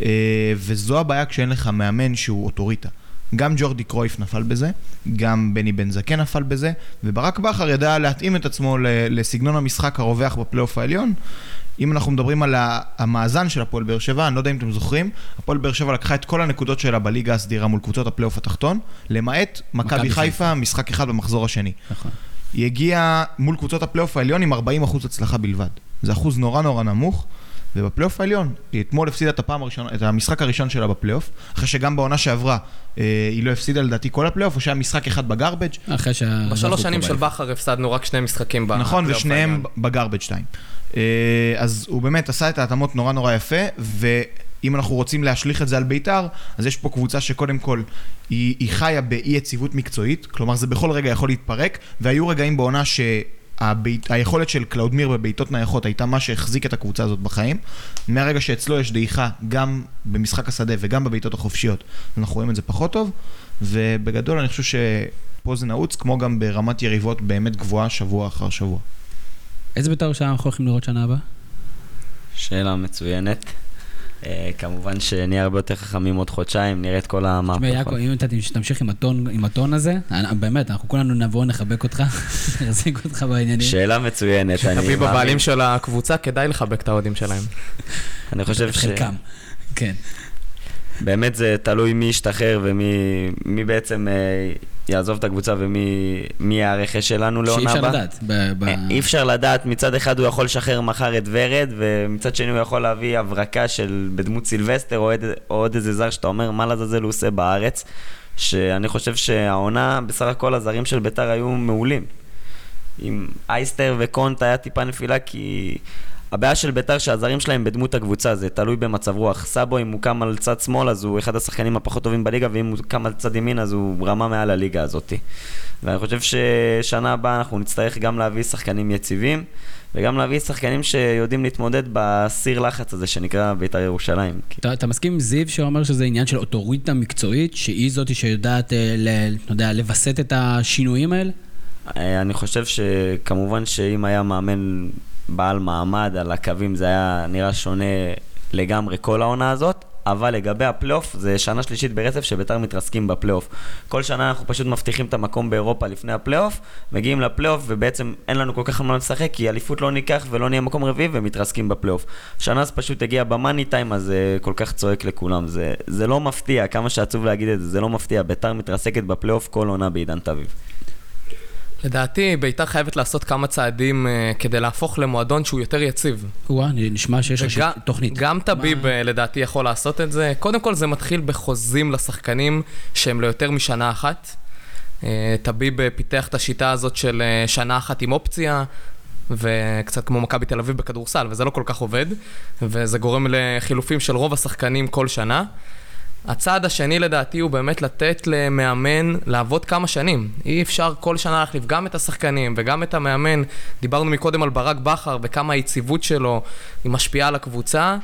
S6: אה, וזו הבעיה כשאין לך מאמן שהוא אוטוריטה. גם ג'ורדי קרויף נפל בזה, גם בני בן זקן נפל בזה, וברק בכר ידע להתאים את עצמו לסגנון המשחק הרווח בפלייאוף העליון. אם אנחנו מדברים על המאזן של הפועל באר שבע, אני לא יודע אם אתם זוכרים, הפועל באר שבע לקחה את כל הנקודות שלה בליגה הסדירה מול קבוצות הפלייאוף התחתון, למעט מכבי חיפה, משחק אחד במחזור השני. נכון. היא הגיעה מול קבוצות הפלייאוף העליון עם 40% הצלחה בלבד. זה אחוז נורא נורא נמוך. ובפלייאוף העליון, היא אתמול הפסידה את הפעם הראשונה, את המשחק הראשון שלה בפלייאוף, אחרי שגם בעונה שעברה אה, היא לא הפסידה לדעתי כל הפלייאוף, או שהיה משחק אחד ב garbage.
S1: אחרי ש...
S5: בשלוש שנים של בכר הפסדנו רק שני משחקים בפלייאוף
S6: נכון, ושניהם ב garbage 2. אה, אז הוא באמת עשה את ההתאמות נורא נורא יפה, ואם אנחנו רוצים להשליך את זה על בית"ר, אז יש פה קבוצה שקודם כל היא, היא חיה באי יציבות מקצועית, כלומר זה בכל רגע יכול להתפרק, והיו רגעים בעונה ש... הבית, היכולת של קלאודמיר בבעיטות נייחות הייתה מה שהחזיק את הקבוצה הזאת בחיים. מהרגע שאצלו יש דעיכה גם במשחק השדה וגם בבעיטות החופשיות, אנחנו רואים את זה פחות טוב, ובגדול אני חושב שפה זה נעוץ, כמו גם ברמת יריבות באמת גבוהה שבוע אחר שבוע.
S1: איזה בית"ר ירושלים אנחנו הולכים לראות שנה הבאה?
S4: שאלה מצוינת. אה, כמובן שנהיה הרבה יותר חכמים עוד חודשיים, נראה את כל המהפכות.
S1: תשמע, יעקב, אם אתה תמשיך עם הטון הזה, באמת, אנחנו כולנו נבוא, נחבק אותך, נחזיק אותך בעניינים.
S4: שאלה מצוינת,
S5: אני מאמין. שתביא בבעלים של הקבוצה, כדאי לחבק את האוהדים שלהם.
S4: אני חושב ש...
S1: חלקם, כן.
S4: באמת זה תלוי מי ישתחרר ומי בעצם אה, יעזוב את הקבוצה ומי יהיה הרכש שלנו לעונה הבאה.
S1: שאי אפשר לדעת. ב...
S4: אה, אי אפשר לדעת, מצד אחד הוא יכול לשחרר מחר את ורד, ומצד שני הוא יכול להביא הברקה של בדמות סילבסטר או, או עוד איזה זר שאתה אומר, מה לעזאזל הוא עושה בארץ. שאני חושב שהעונה, בסך הכל הזרים של ביתר היו מעולים. עם אייסטר וקונטה היה טיפה נפילה כי הבעיה של ביתר שהזרים שלהם בדמות הקבוצה, זה תלוי במצב רוח. סאבו, אם הוא קם על צד שמאל, אז הוא אחד השחקנים הפחות טובים בליגה, ואם הוא קם על צד ימין, אז הוא רמה מעל הליגה הזאת. ואני חושב ששנה הבאה אנחנו נצטרך גם להביא שחקנים יציבים, וגם להביא שחקנים שיודעים להתמודד בסיר לחץ הזה שנקרא בית"ר ירושלים.
S1: אתה, אתה מסכים עם זיו שאומר שזה עניין של אוטוריטה מקצועית, שהיא זאתי שיודעת, אה, יודע, לווסת את השינויים האלה?
S4: אה, אני חושב שכמובן שאם היה מאמן בעל מעמד על הקווים זה היה נראה שונה לגמרי כל העונה הזאת, אבל לגבי הפלייאוף, זה שנה שלישית ברצף שביתר מתרסקים בפלייאוף. כל שנה אנחנו פשוט מבטיחים את המקום באירופה לפני הפלייאוף, מגיעים לפלייאוף ובעצם אין לנו כל כך מה לשחק, כי אליפות לא ניקח ולא נהיה מקום רביעי ומתרסקים בפלייאוף. שנה זה פשוט הגיע ב money time, אז זה כל כך צועק לכולם. זה, זה לא מפתיע, כמה שעצוב להגיד את זה, זה לא מפתיע. ביתר מתרסקת בפלייאוף כל עונה בעידן טביב.
S5: לדעתי, ביתר חייבת לעשות כמה צעדים אה, כדי להפוך למועדון שהוא יותר יציב.
S1: וואה, נשמע שיש לך תוכנית.
S5: גם טביב אה, לדעתי יכול לעשות את זה. קודם כל זה מתחיל בחוזים לשחקנים שהם ליותר משנה אחת. טביב אה, פיתח את השיטה הזאת של שנה אחת עם אופציה, וקצת כמו מכבי תל אביב בכדורסל, וזה לא כל כך עובד, וזה גורם לחילופים של רוב השחקנים כל שנה. הצעד השני לדעתי הוא באמת לתת למאמן לעבוד כמה שנים. אי אפשר כל שנה להחליף גם את השחקנים וגם את המאמן. דיברנו מקודם על ברק בכר וכמה היציבות שלו היא משפיעה על הקבוצה.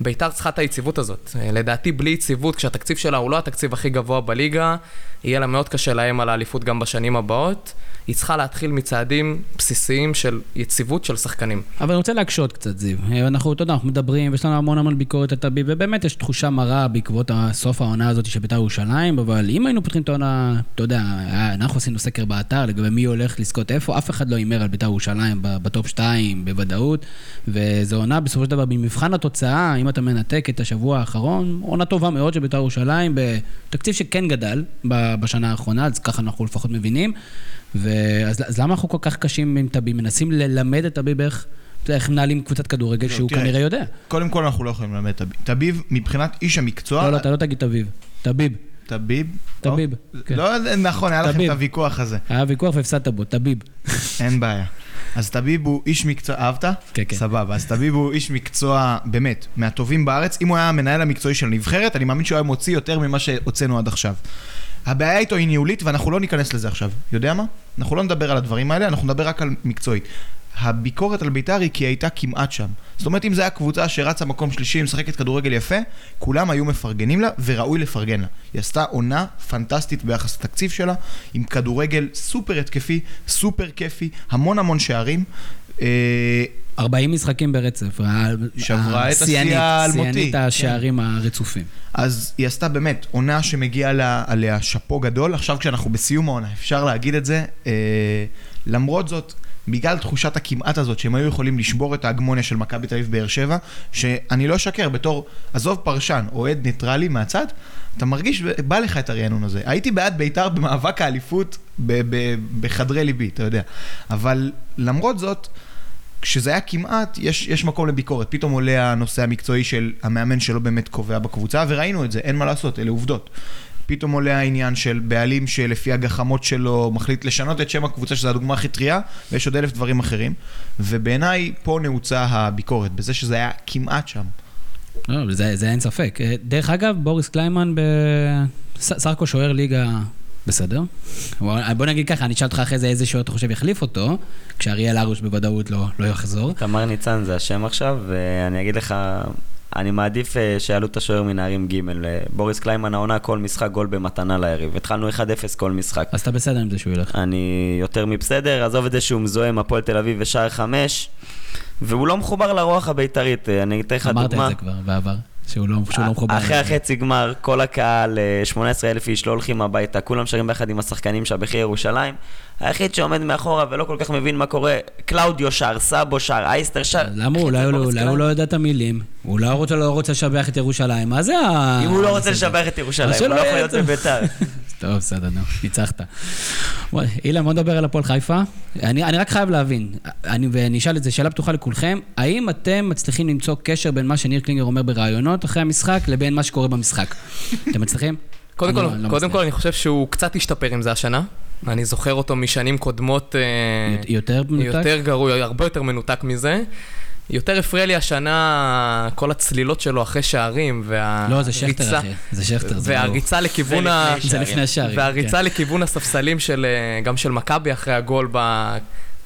S5: ביתר צריכה את היציבות הזאת. אה, לדעתי בלי יציבות, כשהתקציב שלה הוא לא התקציב הכי גבוה בליגה, יהיה לה מאוד קשה לאיים על האליפות גם בשנים הבאות. היא צריכה להתחיל מצעדים בסיסיים של יציבות של שחקנים.
S1: אבל אני רוצה להקשות קצת, זיו. אנחנו, אתה יודע, אנחנו מדברים, ויש לנו המון המון ביקורת על טביב, ובאמת יש תחושה מרה בעקבות סוף העונה הזאת של בית"ר ירושלים, אבל אם היינו פותחים את העונה, אתה יודע, אנחנו עשינו סקר באתר לגבי מי הולך לזכות איפה, אף אחד לא הימר על בית"ר ירושלים בטופ 2 בוודאות, וזו עונה בסופו של דבר, במבחן התוצאה, אם אתה מנתק את השבוע האחרון, עונה טובה מאוד של בית"ר ירושלים, בתקציב שכן גדל בשנה האחרונה, אז ככה אנחנו לפחות מבינים. ואז אז למה אנחנו כל כך קשים עם טביב? מנסים ללמד את טביב איך, איך מנהלים קבוצת כדורגל שהוא
S6: תראה,
S1: כנראה יודע.
S6: קודם כל אנחנו לא יכולים ללמד את טביב. טביב, מבחינת איש המקצוע...
S1: לא, לא, אתה לא תגיד טביב. טביב.
S6: טביב?
S1: טביב,
S6: לא,
S1: כן.
S6: לא, נכון, היה לכם. את הוויכוח הזה.
S1: היה ויכוח והפסדת בו, טביב.
S6: אין בעיה. אז טביב הוא איש מקצוע, אהבת?
S1: כן, כן.
S6: סבבה. אז טביב הוא איש מקצוע, באמת, מהטובים בארץ. אם הוא היה המנהל המקצועי של הנבחרת, אני מאמין שהוא היה מוציא יותר ממה שהוצאנו עד עכשיו. הבעיה איתו היא ניהולית, ואנחנו לא ניכנס לזה עכשיו. יודע מה? אנחנו לא נדבר על הדברים האלה, אנחנו נדבר רק על מקצועית. הביקורת על בית"ר היא כי היא הייתה כמעט שם. זאת אומרת, אם זו הייתה קבוצה שרצה מקום שלישי, משחקת כדורגל יפה, כולם היו מפרגנים לה, וראוי לפרגן לה. היא עשתה עונה פנטסטית ביחס לתקציב שלה, עם כדורגל סופר התקפי, סופר כיפי, המון המון שערים. אה,
S1: 40 משחקים ברצף.
S6: שברה את השיא האלמותי.
S1: שיאנית השערים הרצופים.
S6: אז היא עשתה באמת עונה שמגיע לה, עליה שאפו גדול. עכשיו כשאנחנו בסיום העונה, אפשר להגיד את זה. אה, למרות זאת, בגלל תחושת הכמעט הזאת שהם היו יכולים לשבור את ההגמוניה של מכבי תל אביב באר שבע, שאני לא אשקר, בתור, עזוב פרשן, אוהד ניטרלי מהצד, אתה מרגיש, בא לך את הרענון הזה. הייתי בעד בית"ר במאבק האליפות בחדרי ליבי, אתה יודע. אבל למרות זאת, כשזה היה כמעט, יש, יש מקום לביקורת. פתאום עולה הנושא המקצועי של המאמן שלא באמת קובע בקבוצה, וראינו את זה, אין מה לעשות, אלה עובדות. פתאום עולה העניין של בעלים שלפי הגחמות שלו מחליט לשנות את שם הקבוצה, שזו הדוגמה הכי טריה, ויש עוד אלף דברים אחרים. ובעיניי פה נעוצה הביקורת, בזה שזה היה כמעט שם.
S1: לא, זה, זה אין ספק. אה, דרך אגב, בוריס קליימן ב... ס- סך הכל שוער ליגה בסדר. בוא בוא נגיד ככה, אני אשאל אותך אחרי זה איזה שוער אתה חושב יחליף אותו, כשאריאל הרוש בוודאות לא, לא יחזור.
S4: תמר ניצן זה השם עכשיו, ואני אגיד לך, אני מעדיף אה, שיעלו את השוער מנערים ג' אה, בוריס קליימן העונה כל משחק גול במתנה ליריב. התחלנו 1-0 כל משחק.
S1: אז אתה בסדר עם זה שהוא ילך.
S4: אני יותר מבסדר, עזוב את זה שהוא מזוהה עם הפועל תל אביב ושער חמש, והוא לא מחובר לרוח הבית"רית. אה, אני אתן לך
S1: אמרת
S4: דוגמה.
S1: את זה כבר בעבר, שהוא לא, שהוא לא מחובר.
S4: אחרי. החצי גמר, כל הקהל, אה, 18,000 איש לא הולכים הביתה, כולם שרים ביחד עם השחקנים של בכיר ירושלים. היחיד שעומד מאחורה ולא כל כך מבין מה קורה, קלאודיו שר, סאבו שר, אייסטר שר.
S1: למה אולי הוא לא- אולי הוא לא יודע את המילים? הוא רוצה- לא רוצה לשבח את ירושלים, מה זה ה...
S4: אם הוא לא רוצה לשבח את ירושלים, הוא לא יכול להיות בביתר.
S1: טוב, בסדר, נו, ניצחת. אילן, בוא נדבר על הפועל חיפה. אני, אני רק חייב להבין, אני, ואני אשאל את זה, שאלה פתוחה לכולכם, האם אתם מצליחים למצוא קשר בין מה שניר קלינגר אומר בראיונות אחרי המשחק לבין מה שקורה במשחק? אתם מצליחים?
S5: קודם כל,
S1: לא- לא
S5: קודם
S1: מצליח.
S5: כל אני חושב שהוא קצת השתפר עם זה השנה. אני זוכר אותו משנים קודמות אה,
S1: יותר מנותק?
S5: יותר גרוע, הרבה יותר מנותק מזה. יותר הפריע לי השנה כל הצלילות שלו אחרי שערים, והריצה...
S1: לא, זה שכטר, אחי. זה שכטר, זה לא...
S5: והריצה לכיוון ה...
S1: זה לפני השערים.
S5: והריצה
S1: כן.
S5: לכיוון הספסלים של, אה, גם של מכבי אחרי הגול ב...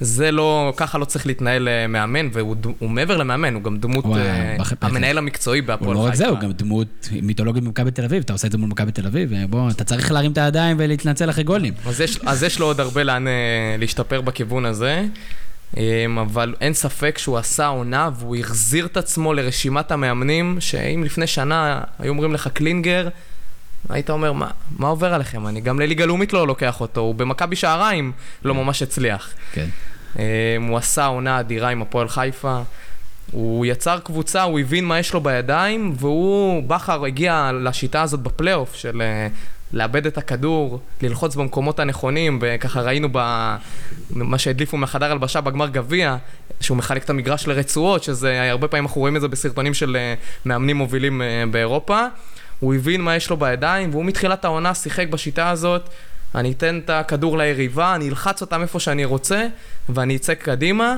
S5: זה לא, ככה לא צריך להתנהל אה, מאמן, והוא הוא מעבר למאמן, הוא גם דמות, אה, המנהל המקצועי
S1: הוא
S5: בהפועל
S1: לא רק זה,
S5: חיפה.
S1: הוא גם דמות מיתולוגית במכבי תל אביב, אתה עושה את זה מול מכבי תל אביב, בוא, אתה צריך להרים את הידיים ולהתנצל אחרי גולים.
S5: אז יש, אז יש לו עוד הרבה לאן אה, להשתפר בכיוון הזה, אמ, אבל אין ספק שהוא עשה עונה והוא החזיר את עצמו לרשימת המאמנים, שאם לפני שנה היו אומרים לך קלינגר, היית אומר, מה, מה עובר עליכם? אני גם לליגה לאומית לא לוקח אותו, הוא במכבי שעריים לא ממש הצליח.
S1: כן.
S5: אמ, הוא עשה עונה אדירה עם הפועל חיפה. הוא יצר קבוצה, הוא הבין מה יש לו בידיים, והוא, בכר הגיע לשיטה הזאת בפלייאוף של אה, לאבד את הכדור, ללחוץ במקומות הנכונים, וככה ראינו במה שהדליפו מהחדר הלבשה בגמר גביע, שהוא מחלק את המגרש לרצועות, שזה, הרבה פעמים אנחנו רואים את זה בסרטונים של אה, מאמנים מובילים אה, באירופה. הוא הבין מה יש לו בידיים, והוא מתחילת העונה שיחק בשיטה הזאת. אני אתן את הכדור ליריבה, אני אלחץ אותם איפה שאני רוצה, ואני אצא קדימה.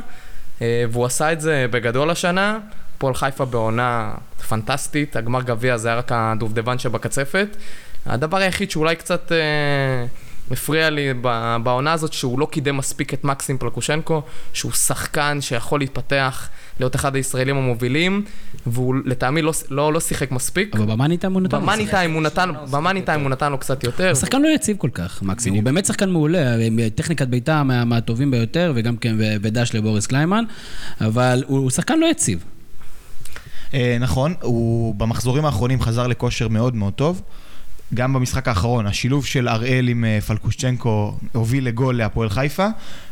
S5: אה, והוא עשה את זה בגדול השנה. פועל חיפה בעונה פנטסטית, הגמר גביע זה היה רק הדובדבן שבקצפת. הדבר היחיד שאולי קצת אה, הפריע לי בעונה הזאת, שהוא לא קידם מספיק את מקסים פלקושנקו, שהוא שחקן שיכול להתפתח, להיות אחד הישראלים המובילים, והוא לטעמי לא, לא, לא שיחק מספיק.
S1: אבל במאני טיים הוא נתן לו
S5: במאני. טיים הוא נתן, במאני טיים הוא נתן לו קצת יותר.
S1: הוא שחקן לא יציב כל כך, מקסימום. הוא באמת שחקן מעולה, עם טכניקת בעיטה מה- מהטובים ביותר, וגם כן ו- ודש לבוריס קליימן, אבל הוא הוא שחקן לא יציב.
S6: אה, נכון, הוא במחזורים האחרונים חזר לכושר מאוד מאוד טוב. גם במשחק האחרון, השילוב של אראל עם אה, פלקושצ'נקו הוביל לגול להפועל חיפה,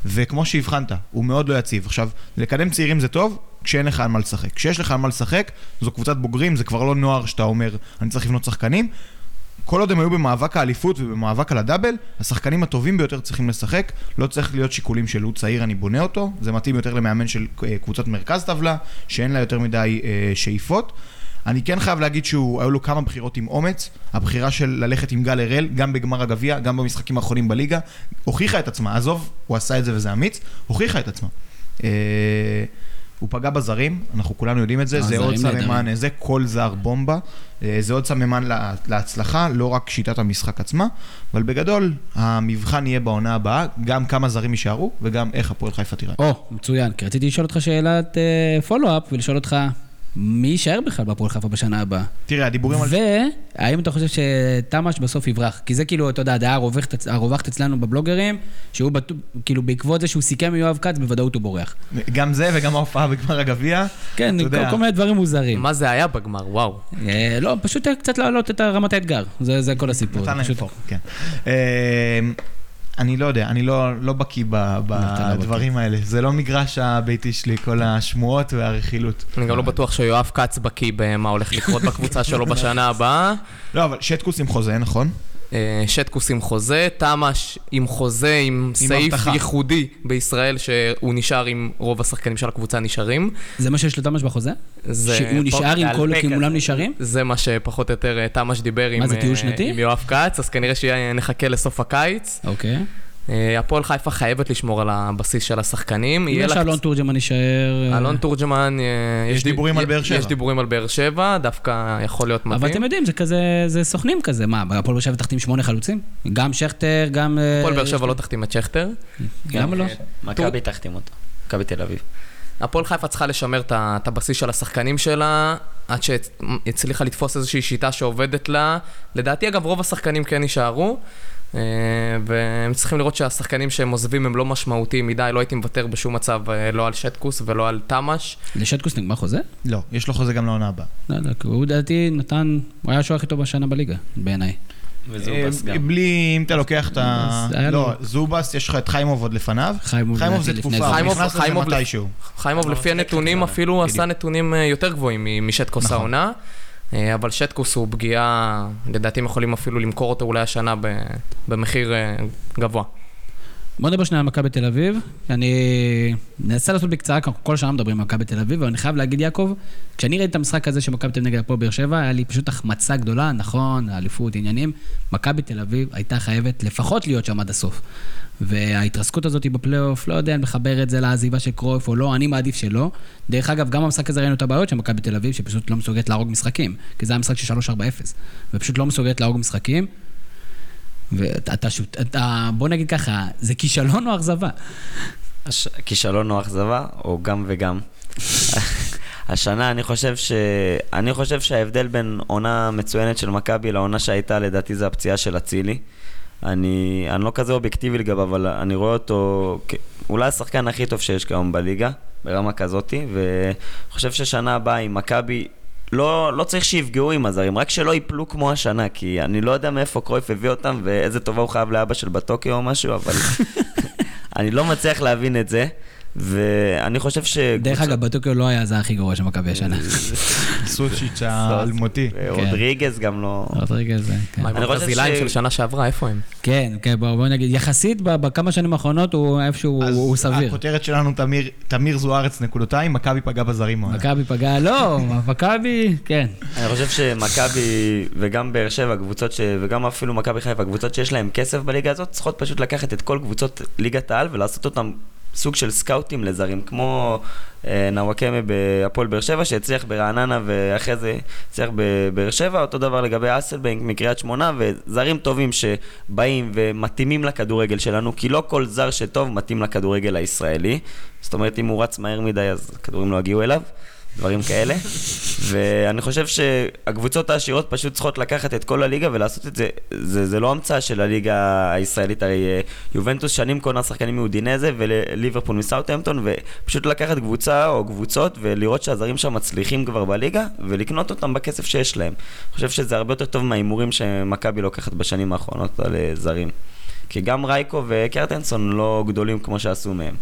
S6: וכמו שהבחנת, הוא מאוד לא יציב. עכשיו, לקדם צעירים זה טוב, כשאין לך על מה לשחק. כשיש לך על מה לשחק, זו קבוצת בוגרים, זה כבר לא נוער שאתה אומר, אני צריך לבנות שחקנים. כל עוד הם היו במאבק האליפות ובמאבק על הדאבל, השחקנים הטובים ביותר צריכים לשחק, לא צריך להיות שיקולים של הוא צעיר, אני בונה אותו, זה מתאים יותר למאמן של אה, קבוצת מרכז טבלה, שאין לה יותר מדי אה, שאיפות. אני כן חייב להגיד שהיו לו כמה בחירות עם אומץ, הבחירה של ללכת עם גל הראל, גם בגמר הגביע, גם במשחקים האחרונים בליגה, הוכיחה את עצמה, עזוב, הוא עשה את זה וזה אמיץ, הוכיחה את עצמה. אה, הוא פגע בזרים, אנחנו כולנו יודעים את זה, זה
S1: הזרים
S6: עוד. סממן, זה כל זר בומבה, אה, זה עוד סממן לה- להצלחה, לא רק שיטת המשחק עצמה, אבל בגדול, המבחן יהיה בעונה הבאה, גם כמה זרים יישארו, וגם איך הפועל חיפה תיראה.
S1: או, מצוין, כי רציתי לשאול אותך שאלת פולו-אפ, ולשאול אותך, מי יישאר בכלל בהפועל חיפה בשנה הבאה?
S6: תראה, הדיבורים על...
S1: והאם אתה חושב שתמ"ש בסוף יברח? כי זה כאילו, אתה יודע, הדעה הרווחת- הרווחת אצלנו בבלוגרים, שהוא בטו- כאילו בעקבות זה שהוא סיכם עם יואב כץ, בוודאות הוא בורח.
S6: גם זה וגם ההופעה בגמר הגביע.
S1: כן,
S6: יודע.
S1: כל- כל מיני דברים מוזרים.
S5: מה זה היה בגמר, וואו.
S1: אה, לא, פשוט קצת להעלות את רמת האתגר, זה זה כל הסיפור.
S6: נתן להם
S1: פשוט-
S6: פור, כן. אני לא יודע, אני לא, לא בקיא בדברים האלה. זה לא מגרש הביתי שלי, כל השמועות והרכילות.
S5: אני גם לא בטוח שיואב כץ בקיא במה הולך לקרות בקבוצה שלו בשנה הבאה.
S6: לא, אבל שטקוס עם חוזה, נכון?
S5: אה, שטקוס עם חוזה, תמ"ש עם חוזה, עם סעיף
S6: הבטחה.
S5: ייחודי בישראל, שהוא נשאר עם רוב השחקנים של הקבוצה נשארים.
S1: זה מה שיש לתמ"ש בחוזה?
S5: זה
S1: שהוא
S5: פה-
S1: נשאר עם כל. כולם נשארים?
S5: זה מה שפחות או יותר אה, תמ"ש דיבר עם, אה? עם יואב כץ, אז כנראה שנחכה לסוף הקיץ.
S1: אוקיי.
S5: אה, הפועל חיפה חייבת לשמור על הבסיס של השחקנים. יהיה
S1: יש
S5: לה
S1: אלון תורג'מן יישאר... אה,
S5: אלון תורג'מן, אה,
S6: יש
S5: די-
S6: דיבורים על באר שבע.
S5: יש דיבורים על באר שבע, דווקא יכול להיות מתאים.
S1: אבל אתם יודעים, זה כזה, זה סוכנים כזה. מה, הפועל באר שבע תחתים שמונה חלוצים? גם שכטר, גם... אה,
S5: הפועל באר שבע לא תחתים את שכטר.
S1: למה לא?
S4: מכבי תחתים אותו, מכבי תל אביב.
S5: הפועל חיפה צריכה לשמר את הבסיס של השחקנים שלה, עד שהצליחה לתפוס איזושהי שיטה שעובדת לה. לדעתי, אגב, רוב השחקנים כן יישארו, אה, והם צריכים לראות שהשחקנים שהם עוזבים הם לא משמעותיים מדי, לא הייתי מוותר בשום מצב, אה, לא על שטקוס ולא על תמ"ש.
S1: לשטקוס נגמר חוזה?
S6: לא, יש לו חוזה גם לעונה הבאה.
S1: לא יודע, כי הוא לדעתי נתן, הוא היה השוער הכי טוב השנה בליגה, בעיניי.
S4: וזובס
S6: אה,
S4: גם.
S6: בלי, אם אתה לוקח את ה... לא, זובס, יש לך את חיימוב עוד לפניו.
S1: חיימוב
S6: זה תקופה. הוא נכנס לזה מתישהו.
S5: חיימוב,
S4: לא,
S5: לפי הנתונים. אפילו. עשה נתונים אה, יותר גבוהים משטקוס
S6: נכון.
S5: העונה. אה, אבל שטקוס הוא פגיעה, לדעתי הם יכולים אפילו למכור אותו אולי השנה במחיר אה, גבוה.
S1: בוא נדבר שנייה על מכבי תל אביב. אני ננסה לעשות בקצרה, כל שנה מדברים על מכבי תל אביב, אבל אני חייב להגיד, יעקב, כשאני ראיתי את המשחק הזה של מכבי תל אביב נגד הפועל באר שבע, היה לי פשוט החמצה גדולה, נכון, האליפות, עניינים. מכבי תל אביב הייתה חייבת לפחות להיות שם עד הסוף. וההתרסקות הזאת בפלייאוף, לא יודע אם לחבר את זה לעזיבה של קרויף או לא, אני מעדיף שלא. דרך אגב, גם במשחק הזה ראינו את הבעיות של מכבי תל אביב, שפשוט לא מסוגלת להרוג משחקים. כי זה היה משחק של 3-4-0, ופשוט לא מסוגלת להרוג משחקים. ואתה, אתה, שוט- אתה, בוא נגיד ככה, זה כישלון או אכזבה?
S4: הש... כישלון או אכזבה, או גם וגם. השנה אני חושב ש... אני חושב שההבדל בין עונה מצוינת של מכבי לעונה שהייתה, לדעתי זה הפציעה של אצילי. אני, אני לא כזה אובייקטיבי לגביו, אבל אני רואה אותו כ... אולי השחקן הכי טוב שיש כיום בליגה, ברמה כזאתי, וחושב ששנה הבאה עם מכבי, לא, לא צריך שיפגעו עם הזרים, רק שלא ייפלו כמו השנה, כי אני לא יודע מאיפה קרויף הביא אותם ואיזה טובה הוא חייב לאבא של בטוקיו או משהו, אבל אני לא מצליח להבין את זה. ואני חושב ש...
S1: דרך אגב, בטוקיו לא היה הזר הכי גרוע של מכבי השנה.
S6: סוצ'יץ' האלמותי.
S4: רודריגז גם לא...
S1: רודריגז, זה, כן.
S5: מה עם
S4: אני חושב
S5: הברזילאים
S4: ש-
S5: של שנה שעברה, איפה הם?
S1: כן, כן, בוא בוא נגיד, יחסית בכמה שנים האחרונות הוא איפשהו,
S6: אז
S1: הוא סביר.
S6: הכותרת שלנו, תמיר- זוארץ נקודתיים, מכבי פגעה בזרים.
S1: מכבי פגע, לא, מכבי, כן.
S4: אני חושב שמכבי וגם באר שבע, קבוצות ש... וגם אפילו מכבי חיפה, קבוצות שיש להן כסף בליגה הזאת, צריכות פשוט לקחת את כל קבוצות ליגת העל ולעשות אותן סוג של סקאוטים לזרים, כמו אה, נוואקמה בהפועל באר שבע, שהצליח ברעננה ואחרי זה הצליח בבאר שבע, אותו דבר לגבי אסלבנק מקריית שמונה, וזרים טובים שבאים ומתאימים לכדורגל שלנו, כי לא כל זר שטוב מתאים לכדורגל הישראלי. זאת אומרת, אם הוא רץ מהר מדי, אז כדורים לא יגיעו אליו. דברים כאלה. ואני חושב שהקבוצות העשירות פשוט צריכות לקחת את כל הליגה ולעשות את זה. זה, זה לא המצאה של הליגה הישראלית, הרי אה, יובנטוס שנים קונה שחקנים מאודינזה וליברפול מסאוטהמפטון, ופשוט לקחת קבוצה או קבוצות ולראות שהזרים שם מצליחים כבר בליגה, ולקנות אותם בכסף שיש להם. אני חושב שזה הרבה יותר טוב מההימורים שמכבי לוקחת בשנים האחרונות על אה, זרים. כי גם רייקו וקרטנסון לא גדולים כמו שעשו מהם.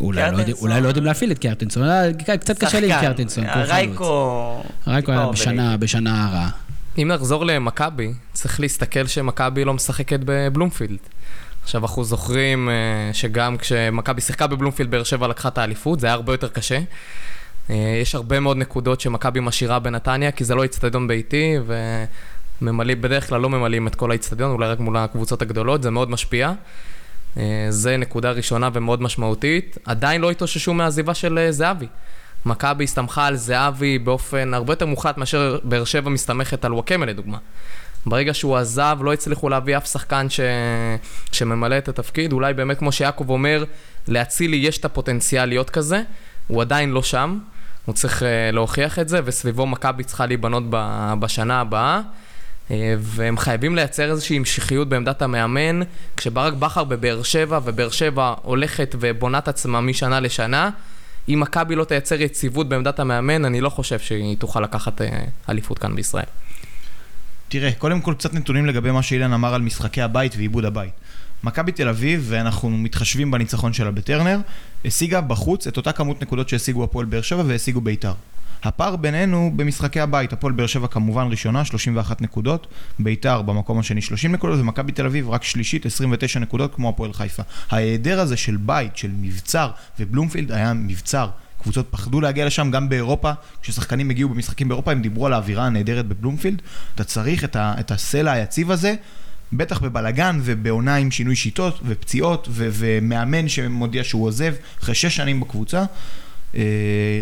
S1: אולי לא יודעים-
S4: קרטנסון.
S1: אולי לא יודעים להפעיל את קרטנסון, אה, קצת קשה לי עם חלוץ.
S4: רייקו...
S1: רייקו היה בשנה- בשנה רעה.
S5: אם נחזור למכבי, צריך להסתכל שמכבי לא משחקת בבלומפילד. עכשיו אנחנו זוכרים אה, שגם כשמכבי שיחקה בבלומפילד, באר שבע לקחה את האליפות, זה היה הרבה יותר קשה. אה, יש הרבה מאוד נקודות שמכבי משאירה בנתניה, כי זה לא איצטדיון ביתי, וממלאים, בדרך כלל לא ממלאים את כל האיצטדיון, אולי רק מול הקבוצות הגדולות, זה מאוד משפיע. אה, זה נקודה ראשונה ומאוד משמעותית. עדיין לא התאוששו מהעזיבה של אה, זהבי. מכבי הסתמכה על זהבי באופן הרבה יותר מוחלט מאשר באר שבע מסתמכת על וואקמה לדוגמה. ברגע שהוא עזב, לא הצליחו להביא אף שחקן ש... שממלא את התפקיד. אולי באמת, כמו שיעקב אומר, לאצילי יש את הפוטנציאל להיות כזה, הוא עדיין לא שם, הוא צריך uh, להוכיח את זה, וסביבו מכבי צריכה להיבנות. בשנה הבאה. Uh, והם חייבים לייצר איזושהי המשכיות בעמדת המאמן, כשברק בכר בבאר שבע, ובאר שבע הולכת ובונה את עצמה משנה לשנה, אם מכבי לא תייצר יציבות בעמדת המאמן, אני לא חושב שהיא תוכל לקחת uh, אליפות כאן בישראל.
S6: תראה, קודם כל קצת נתונים לגבי מה שאילן אמר על משחקי הבית ועיבוד הבית. מכבי תל אביב, ואנחנו מתחשבים בניצחון שלה בטרנר, השיגה בחוץ את אותה כמות נקודות שהשיגו הפועל באר שבע והשיגו ביתר. הפער בינינו במשחקי הבית, הפועל באר שבע כמובן ראשונה, 31 נקודות, ביתר במקום השני 30 נקודות, ומכבי תל אביב רק שלישית, 29 נקודות כמו הפועל חיפה. ההיעדר הזה של בית, של מבצר, ובלומפילד היה מבצר. קבוצות פחדו להגיע לשם, גם באירופה, כששחקנים הגיעו במשחקים באירופה, הם דיברו על האווירה הנהדרת בבלומפילד. אתה צריך את, ה, את הסלע היציב הזה, בטח בבלגן ובעונה עם שינוי שיטות ופציעות ו- ומאמן שמודיע שהוא עוזב אחרי שש שנים בקבוצה. Uh,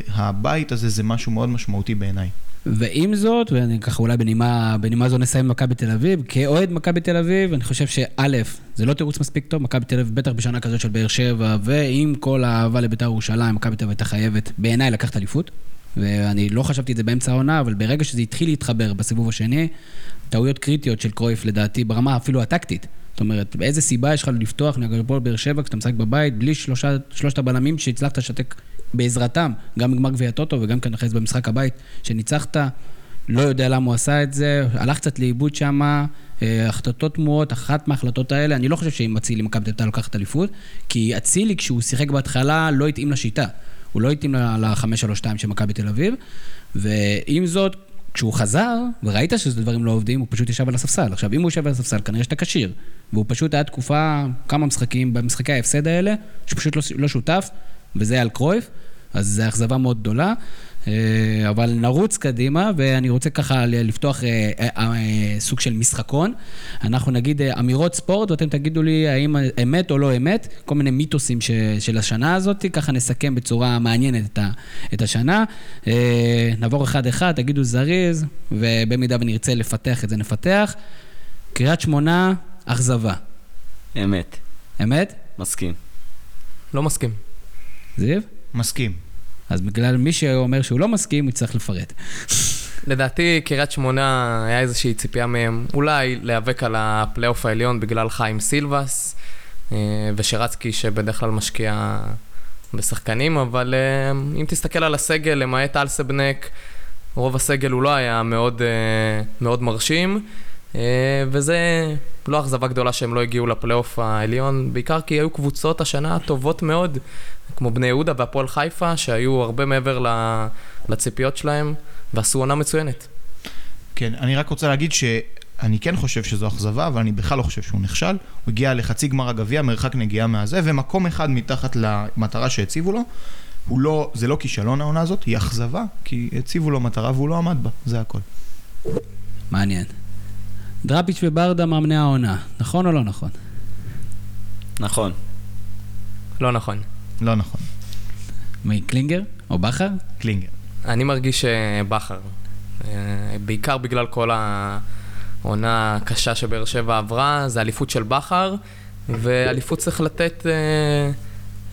S6: הבית הזה זה משהו מאוד משמעותי בעיניי.
S1: ועם זאת, ואני ככה אולי בנימה, בנימה זו נסיים מכבי תל אביב, כאוהד מכבי תל אביב, אני חושב שא', זה לא תירוץ מספיק טוב, מכבי תל אביב בטח בשנה כזאת של באר שבע, ועם כל האהבה לבית"ר ירושלים, מכבי תל אביב הייתה חייבת בעיניי לקחת אליפות. ואני לא חשבתי את זה באמצע העונה, אבל ברגע שזה התחיל להתחבר בסיבוב השני, טעויות קריטיות של קרויף לדעתי, ברמה אפילו הטקטית. זאת אומרת, באיזה סיבה יש לך לפתוח נגד הפועל באר שבע כשאתה משחק בבית, בלי שלושה, שלושת הבלמים שהצלחת לשתק בעזרתם, גם בגמר גביע הטוטו וגם כאן אחרי זה במשחק הבית, שניצחת, לא יודע למה הוא עשה את זה, הלך קצת לאיבוד שם, אה, החלטות תמוהות, אחת מההחלטות האלה, אני לא חושב שאם אצילי מכבי תל אביב לוקחת אליפות, כי אצילי כשהוא שיחק בהתחלה לא התאים לשיטה, הוא לא התאים ל-5-3-2 של מכבי תל אביב, ועם זאת, כשהוא חזר, וראית שזה דברים לא עובדים, הוא פשוט ישב על הספסל. עכשיו, אם הוא יושב על הספסל, כנראה שאתה כשיר. והוא פשוט היה תקופה, כמה משחקים, במשחקי ההפסד האלה, שפשוט לא, לא שותף, וזה על קרויף, אז זו אכזבה מאוד גדולה. אה, אבל נרוץ קדימה, ואני רוצה ככה לפתוח אה, אה, אה, סוג של משחקון. אנחנו נגיד אה, אמירות ספורט, ואתם תגידו לי האם אמת או לא אמת, כל מיני מיתוסים ש, של השנה הזאת, ככה נסכם בצורה מעניינת את, ה, את השנה. אה, נעבור אחד-אחד, תגידו זריז, ובמידה ונרצה לפתח את זה, נפתח. קריית שמונה, אכזבה.
S4: אמת,
S1: אמת?
S4: מסכים.
S5: לא מסכים.
S1: זיו?
S6: מסכים.
S1: אז בגלל מי שאומר שהוא לא מסכים, הוא יצטרך לפרט.
S5: לדעתי, קריית שמונה, היה איזושהי ציפייה מהם אולי להיאבק על הפלייאוף העליון בגלל חיים סילבס אה, ושרצקי, שבדרך כלל משקיע בשחקנים, אבל אה, אם תסתכל על הסגל, למעט אלסבנק, רוב הסגל הוא לא היה מאוד, אה, מאוד מרשים, וזה לא אכזבה גדולה שהם לא הגיעו לפלייאוף העליון, בעיקר כי היו קבוצות השנה טובות מאוד, כמו בני יהודה והפועל חיפה, שהיו הרבה מעבר ל- לציפיות שלהם, ועשו עונה מצוינת.
S6: כן, אני רק רוצה להגיד שאני כן חושב שזו אכזבה, אבל אני בכלל לא חושב שהוא נכשל. הוא הגיע לחצי גמר הגביע, מרחק נגיעה מהזה, ומקום אחד מתחת למטרה שהציבו לו. הוא לא, זה לא כישלון העונה הזאת, היא אכזבה, כי הציבו לו מטרה והוא לא עמד בה, זה הכל.
S1: מעניין. דראפיץ' וברדה מאמני העונה, נכון או לא נכון?
S4: נכון.
S5: לא נכון.
S6: לא נכון.
S1: מי, קלינגר או בכר?
S6: קלינגר.
S5: אני מרגיש שבכר, אה, בעיקר בגלל כל העונה הקשה שבאר שבע עברה, זה אליפות של בכר, ואליפות צריך לתת אה,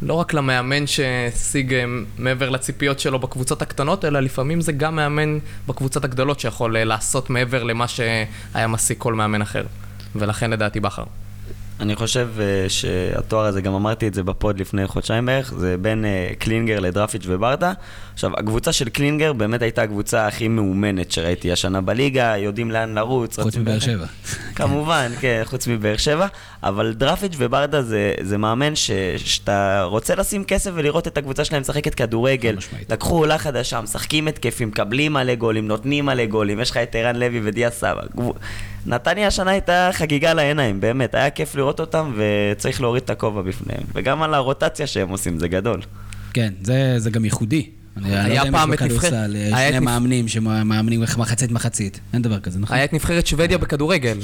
S5: לא רק למאמן שהשיג אה, מעבר לציפיות שלו בקבוצות הקטנות, אלא לפעמים זה גם מאמן בקבוצות הגדולות שיכול אה, לעשות מעבר למה שהיה משיג כל מאמן אחר. ולכן לדעתי בכר.
S4: אני חושב אה, שהתואר הזה, גם אמרתי את זה ב pod לפני חודשיים בערך, זה בין אה, קלינגר לדרפיץ' וברדה. עכשיו, הקבוצה של קלינגר באמת הייתה הקבוצה הכי מאומנת שראיתי השנה בליגה, יודעים לאן לרוץ.
S1: חוץ מבאר. שבע.
S4: כמובן, כן, חוץ מבאר שבע, אבל דרפיץ' וברדה זה, זה מאמן ש, שאתה רוצה לשים כסף ולראות את הקבוצה שלהם משחקת כדורגל. לקחו עולה חדשה, משחקים התקפים, מקבלים מלא גולים, נותנים מלא גולים, יש לך את ערן לוי ודיה סבא. נתניה השנה הייתה חגיגה לעיניים, באמת, היה כיף לראות אותם וצריך להוריד את הכובע בפניהם. וגם על הרוטציה שהם עושים, זה גדול.
S1: כן, זה, זה גם ייחודי. אני לא
S5: היה
S1: יודע אם
S5: פעם
S1: יש
S5: את נבחרת-
S1: בכדורסל
S5: היה
S1: שני
S5: נבח-
S1: מאמנים שמאמנים מחצית מחצית. אין דבר כזה, נכון?
S5: היה את נבחרת שוודיה בכדורגל,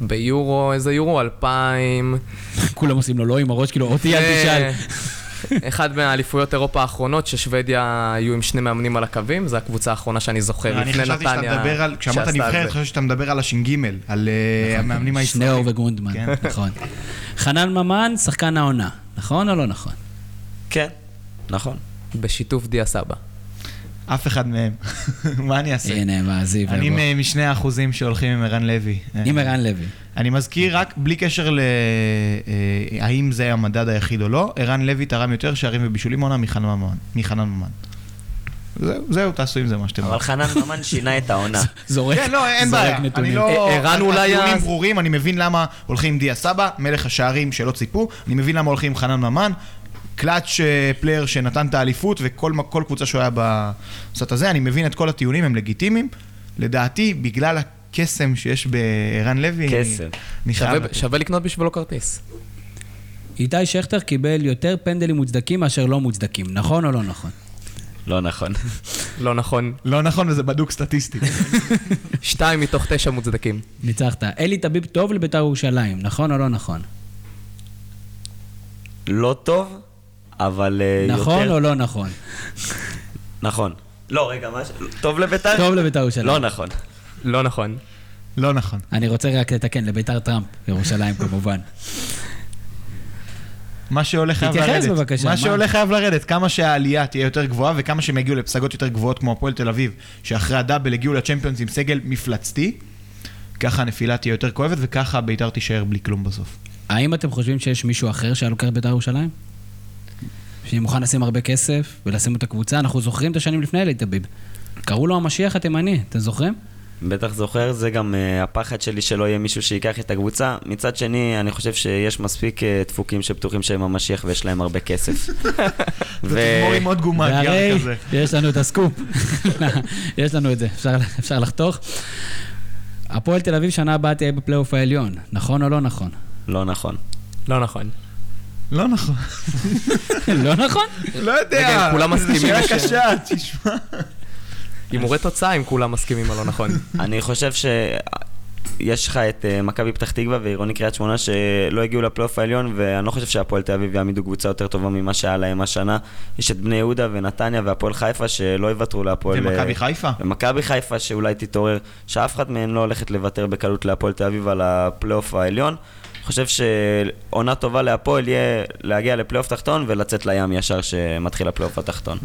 S5: שביורו, איזה יורו? 2000...
S1: כולם עושים לו לא עם הראש, כאילו, אותי אל תשאל.
S5: אחד מהאליפויות אירופה האחרונות, ששוודיה היו עם שני מאמנים על הקווים, זו הקבוצה האחרונה שאני זוכר,
S6: אני
S5: לפני
S6: חשבתי שאתה
S5: נתניה.
S6: מדבר על, כשאמרת נבחרת. חשבתי שאתה מדבר על הש"ג, על אה, המאמנים הישראלים.
S1: שניאור וגרונדמן,
S6: כן.
S1: נכון. חנן ממן, שחקן העונה, נכון או לא נכון?
S4: כן, נכון.
S5: בשיתוף דיה סבא.
S6: אף אחד מהם. מה אני אעשה?
S1: הנה, מה, זיו.
S6: אני משני האחוזים שהולכים עם ערן לוי.
S1: עם ערן לוי.
S6: אני מזכיר רק, בלי קשר ל... אה, האם זה המדד היחיד או לא, ערן לוי תרם יותר שערים ובישולים עונה מחנן ממן. זהו, זהו, תעשו עם זה מה שאתם
S4: אבל חנן ממן שינה את העונה.
S1: זורק,
S6: כן, לא, אין בעיה. אני
S1: נתונים.
S6: לא...
S5: אה, ערן אולי
S6: הטיעונים ברורים, אני מבין למה הולכים עם דיה סבא, מלך השערים שלא ציפו, אני מבין למה הולכים עם חנן ממן. קלאץ' אה, player שנתן את האליפות וכל כל קבוצה שהוא היה בסט הזה, אני מבין את כל הטיעונים, הם לגיטימיים. לדעתי, בגלל הקסם שיש בערן לוי,
S4: קסם.
S5: שווה-. שווה לקנות בשבילו כרטיס.
S1: איתי שכטר קיבל יותר פנדלים מוצדקים מאשר לא מוצדקים, נכון או לא נכון?
S4: לא נכון.
S5: לא נכון.
S6: לא נכון, וזה בדוק סטטיסטית.
S5: שתיים מתוך תשע מוצדקים.
S1: ניצחת. אלי טביב טוב לבית"ר ירושלים, נכון או לא נכון?
S4: לא טוב, אבל אה, יותר...
S1: נכון או לא נכון?
S4: נכון. לא, רגע, מה ש... טוב לביתר?
S1: טוב לבית"ר ירושלים.
S4: לא נכון.
S5: לא נכון.
S6: לא נכון.
S1: אני רוצה רק לתקן, לבית"ר טראמפ, ירושלים כמובן.
S6: מה שעולה חייב
S1: תתייחס
S6: לרדת.
S1: בבקשה,
S6: מה
S1: מה?
S6: שעולה חייב לרדת. כמה שהעלייה תהיה יותר גבוהה וכמה שהם יגיעו לפסגות יותר גבוהות כמו הפועל תל אביב, שאחרי הדאבל הגיעו לצ'מפיונס עם סגל מפלצתי, ככה הנפילה תהיה יותר כואבת וככה בית"ר תישאר בלי כלום בסוף.
S1: האם אתם חושבים שיש מישהו אחר שהיה לוקח את בית"ר ירושלים? שמוכן לשים הרבה כסף ולשים את הקבוצה? אנחנו זוכרים את השנים לפני אלי טביב. קראו לו המשיח התימני, אתם זוכרים?
S4: בטח זוכר, זה גם uh, הפחד שלי שלא יהיה מישהו שייקח את הקבוצה. מצד שני, אני חושב שיש מספיק uh, דפוקים שבטוחים שהם המשיח ויש להם הרבה כסף. ו...
S6: זה תגמור עם עוד גומה,
S1: והרי
S6: גיאר כזה.
S1: יש לנו את הסקופ. יש לנו את זה, אפשר, אפשר לחתוך. הפועל תל אביב שנה הבאה תהיה בפלייאוף העליון, נכון או לא נכון?
S4: לא נכון.
S5: לא נכון.
S6: לא נכון.
S1: לא נכון?
S6: לא יודע.
S5: רגע, כולם מסכימים
S6: זו שאלה קשה, תשמע.
S5: הימורי תוצאה אם כולם מסכימים או לא נכון.
S4: אני חושב שיש לך את uh, מכבי פתח תקווה ועירוני קריית שמונה שלא הגיעו לפלייאוף העליון ואני לא חושב שהפועל תל אביב יעמידו קבוצה יותר טובה ממה שהיה להם השנה. יש את בני יהודה ונתניה והפועל חיפה שלא יוותרו להפועל...
S6: ומכבי
S4: אה,
S6: חיפה?
S4: ומכבי חיפה שאולי תתעורר, שאף אחת מהן לא הולכת לוותר בקלות להפועל תל אביב על הפלייאוף העליון. חושב שעונה טובה להפועל יהיה להגיע לפלייאוף תחתון ולצאת לים ישר שמתחיל הפלייאוף התחתון.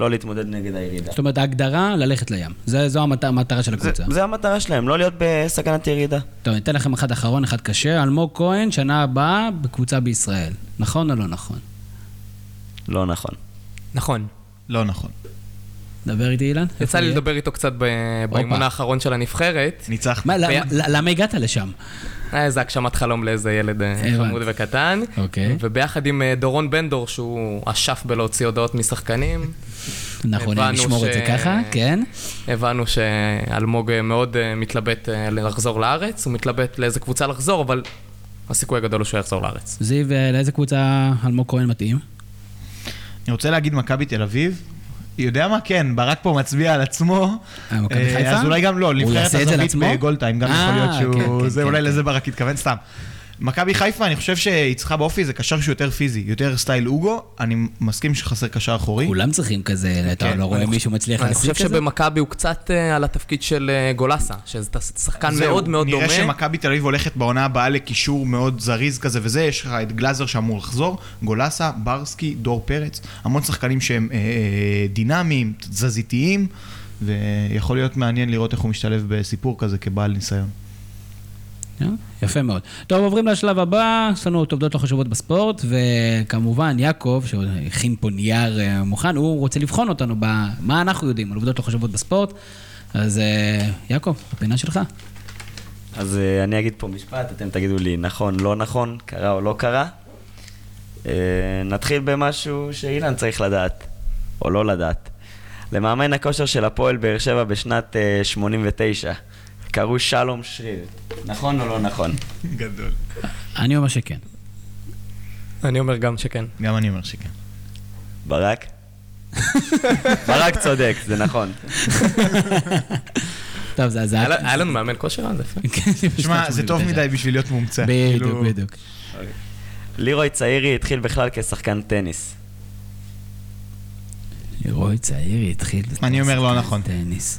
S4: לא להתמודד נגד הירידה.
S1: זאת אומרת, ההגדרה, ללכת לים. זה- זו המת- המטרה של
S4: זה,
S1: הקבוצה.
S4: זה המטרה שלהם, לא להיות בסכנת ירידה.
S1: טוב, אני אתן לכם אחד אחרון, אחד קשה. אלמוג כהן, שנה הבאה בקבוצה בישראל. נכון או לא נכון?
S4: לא נכון.
S5: נכון.
S6: לא נכון.
S1: דבר איתי, אילן.
S5: יצא לי? לדבר איתו קצת באימון האחרון של הנבחרת.
S6: ניצחת.
S1: למה הגעת לשם?
S5: היה איזה הגשמת חלום לאיזה ילד אה. חמוד וקטן.
S1: אוקיי.
S5: וביחד עם אה, דורון בנדור, שהוא אשף בלהוציא הודעות משחקנים,
S1: אנחנו נשמור את זה ככה, כן?
S5: הבנו שאלמוג אה, מאוד מתלבט לחזור לארץ, הוא מתלבט לאיזה קבוצה לחזור, אבל הסיכוי הגדול הוא שהוא יחזור לארץ.
S1: זיו, לאיזה קבוצה אלמוג כהן מתאים?
S6: אני רוצה להגיד מכבי תל אביב. יודע מה? כן, ברק פה מצביע על עצמו.
S1: אה, מכבי
S6: אה,
S1: חיפה?
S6: אז אולי גם לא, נבחרת הזווית? בגולדטיים, גם
S1: אה,
S6: יכול להיות
S1: כן,
S6: שהוא...
S1: כן,
S6: זה
S1: כן,
S6: אולי
S1: כן.
S6: לזה ברק התכוון, סתם. מכבי חיפה, אני חושב שהיא צריכה באופי, זה קשר שהוא יותר פיזי, יותר סטייל אוגו. אני מסכים שחסר קשר אחורי.
S1: כולם צריכים כזה, אתה
S6: כן,
S1: לא רואה
S5: אני
S1: מישהו מצליח
S5: אני
S1: להשיג
S5: חושב
S1: כזה?
S5: שבמכבי הוא קצת אה, על התפקיד של אה, גולסה, שזה שחקן מאוד מאוד דומה.
S6: נראה שמכבי תל אביב הולכת בעונה הבאה לקישור מאוד זריז כזה וזה, יש לך את גלאזר שאמור לחזור, גולסה, ברסקי, דור פרץ, המון שחקנים שהם אה, דינמיים, תזזיתיים, ויכול להיות מעניין לראות איך הוא משתלב בסיפור כזה כבעל ניסיון.
S1: אה, יפה מאוד. טוב, עוברים לשלב הבא, יש לנו את עובדות לא חשובות בספורט, וכמובן יעקב, שהכין פה נייר אה, מוכן, הוא רוצה לבחון אותנו במה אנחנו יודעים על עובדות לא חשובות בספורט. אז אה, יעקב, הפינה שלך.
S4: אז אני אגיד פה משפט, אתם תגידו לי נכון, לא נכון, קרה או לא קרה. נתחיל במשהו שאילן צריך לדעת, או לא לדעת. למאמן הכושר של הפועל באר שבע בשנת uh, 89, קראו שלום שריר. נכון או לא נכון?
S6: גדול.
S1: אני אומר שכן.
S5: אני אומר גם שכן.
S6: גם אני אומר שכן.
S4: ברק? ברק צודק, זה נכון.
S1: טוב, זה... זה
S5: היה לנו מאמן כושר אז.
S1: כן,
S6: שמע, זה טוב מדי בשביל להיות מומצא.
S1: בדיוק,
S6: כאילו,
S1: בדיוק.
S4: לירוי צעירי התחיל בכלל כשחקן טניס.
S1: רוי צעירי התחיל...
S6: אני אומר לא נכון.
S1: טניס.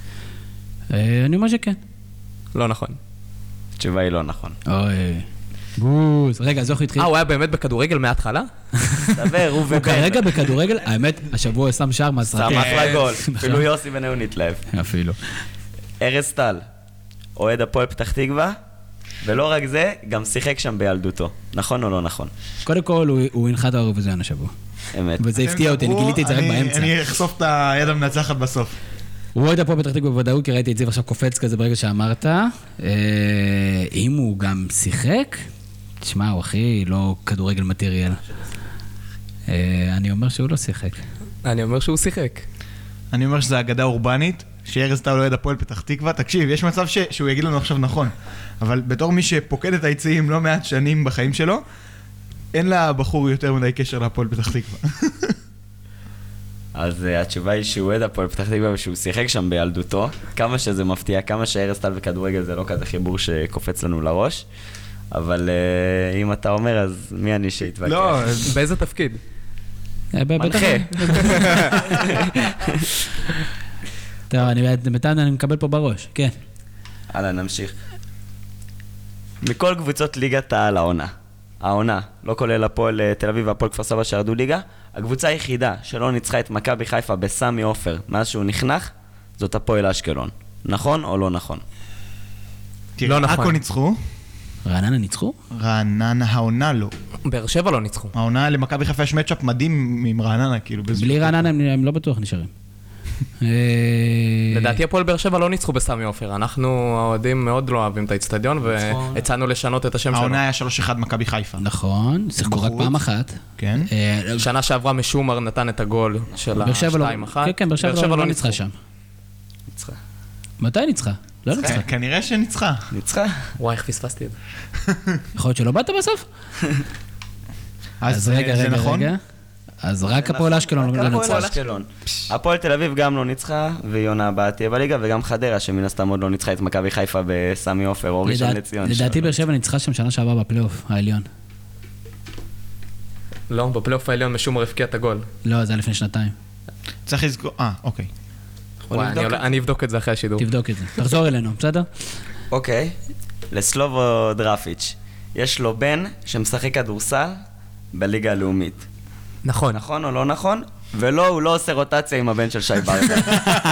S1: אה, אני אומר שכן.
S5: לא נכון.
S4: התשובה היא לא נכון.
S1: אוי. בוז. רגע, אז איך הוא התחיל?
S5: אה, הוא היה באמת בכדורגל מההתחלה?
S4: דבר, הוא
S1: הוא
S4: ובן.
S1: כרגע בכדורגל, האמת, השבוע הוא שם שער
S4: שם
S1: מהסרטים.
S4: אחלה גול.
S1: נכון.
S4: אפילו יוסי בניון נתלהב.
S1: אפילו.
S4: ארז טל, אוהד הפועל פתח תקווה, ולא רק זה, גם שיחק שם בילדותו. נכון או לא נכון?
S1: קודם כל, הוא- הוא הנחה את האירוויזיון השבוע.
S4: אמת.
S1: וזה הפתיע אותי, אני גיליתי את זה רק באמצע.
S6: אני אחשוף את היד המנצחת בסוף.
S1: הוא אוהד הפועל פתח תקווה בוודאות, כי ראיתי את זיו עכשיו קופץ כזה ברגע שאמרת. אה, אם הוא גם שיחק, תשמע, הוא הכי לא כדורגל מטריאל. אה, אני אומר שהוא לא שיחק.
S5: אני אומר שהוא שיחק.
S6: אני אומר שזו אגדה אורבנית, שארז טל אוהד הפועל פתח תקווה. תקשיב, יש מצב ש... שהוא יגיד לנו עכשיו נכון, אבל בתור מי שפוקד את היציעים לא מעט שנים בחיים שלו, אין לבחור יותר מדי קשר להפועל פתח תקווה.
S4: אז uh, התשובה היא שהוא אוהד הפועל פתח תקווה ושהוא שיחק שם בילדותו. כמה שזה מפתיע, כמה שארז טל וכדורגל זה לא כזה חיבור שקופץ לנו לראש. אבל uh, אם אתה אומר, אז מי אני שיתווכח?
S6: לא,
S5: באיזה תפקיד?
S1: אה,
S4: מנחה.
S1: טוב, אני בינתיים אני מקבל פה בראש, כן.
S4: הלאה, נמשיך. מכל קבוצות ליגת העל העונה, העונה, לא כולל הפועל תל אביב והפועל כפר סבא שירדו ליגה, הקבוצה היחידה שלא ניצחה את מכבי חיפה בסמי עופר מאז שהוא נחנך, זאת הפועל אשקלון. נכון או לא נכון?
S6: תראה,
S5: לא נכון.
S6: עכו ניצחו,
S1: רעננה ניצחו?
S6: רעננה העונה לא.
S5: באר שבע לא ניצחו.
S6: העונה למכבי חיפה יש מצ'אפ מדהים עם רעננה, כאילו. באיזשהו
S1: בלי. רעננה הם הם לא בטוח נשארים. אה,
S5: לדעתי הפועל באר שבע לא ניצחו בסמי עופר. אנחנו האוהדים מאוד לא אוהבים את האיצטדיון,
S1: נכון.
S5: והצענו לשנות את השם שלו.
S6: העונה היה 3-1 מכבי חיפה.
S1: נכון, שיחקו רק. פעם אחת.
S6: כן.
S1: אה,
S5: שנה שעברה משומר נתן את הגול של
S1: לא...
S5: ה-2-1.
S1: כן, כן, באר שבע לא- לא ניצחה שם.
S4: ניצחה.
S1: מתי ניצחה? לא ניצחה.
S6: כ- כנראה שניצחה.
S4: ניצחה?
S5: וואי, איך פספסתי את זה.
S1: יכול להיות שלא באת בסוף?
S6: אז
S1: רגע,
S6: אה,
S1: רגע,
S6: נכון?
S1: רגע. אז רק הפועל אשקלון לא ניצחה.
S4: הפועל תל אביב גם לא ניצחה, והיא עונה הבאה תהיה בליגה, וגם חדרה, שמן הסתם עוד לא ניצחה את מכבי חיפה בסמי עופר או ראשון לציון.
S1: לדעתי באר שבע ניצחה שם שנה שעברה בפלייאוף העליון.
S5: לא, בפלייאוף העליון משומר הפקיע את הגול.
S1: לא, זה היה לפני שנתיים.
S6: צריך לזכור, אה, אוקיי.
S5: אני אבדוק את זה אחרי השידור.
S1: תבדוק את זה. תחזור אלינו, בסדר?
S4: אוקיי. לסלובו דרפיץ'. יש לו בן שמשחק כדורסל בליגה הלאומית.
S5: נכון.
S4: נכון או לא נכון? ולא, הוא לא עושה רוטציה עם הבן של שי ברדה.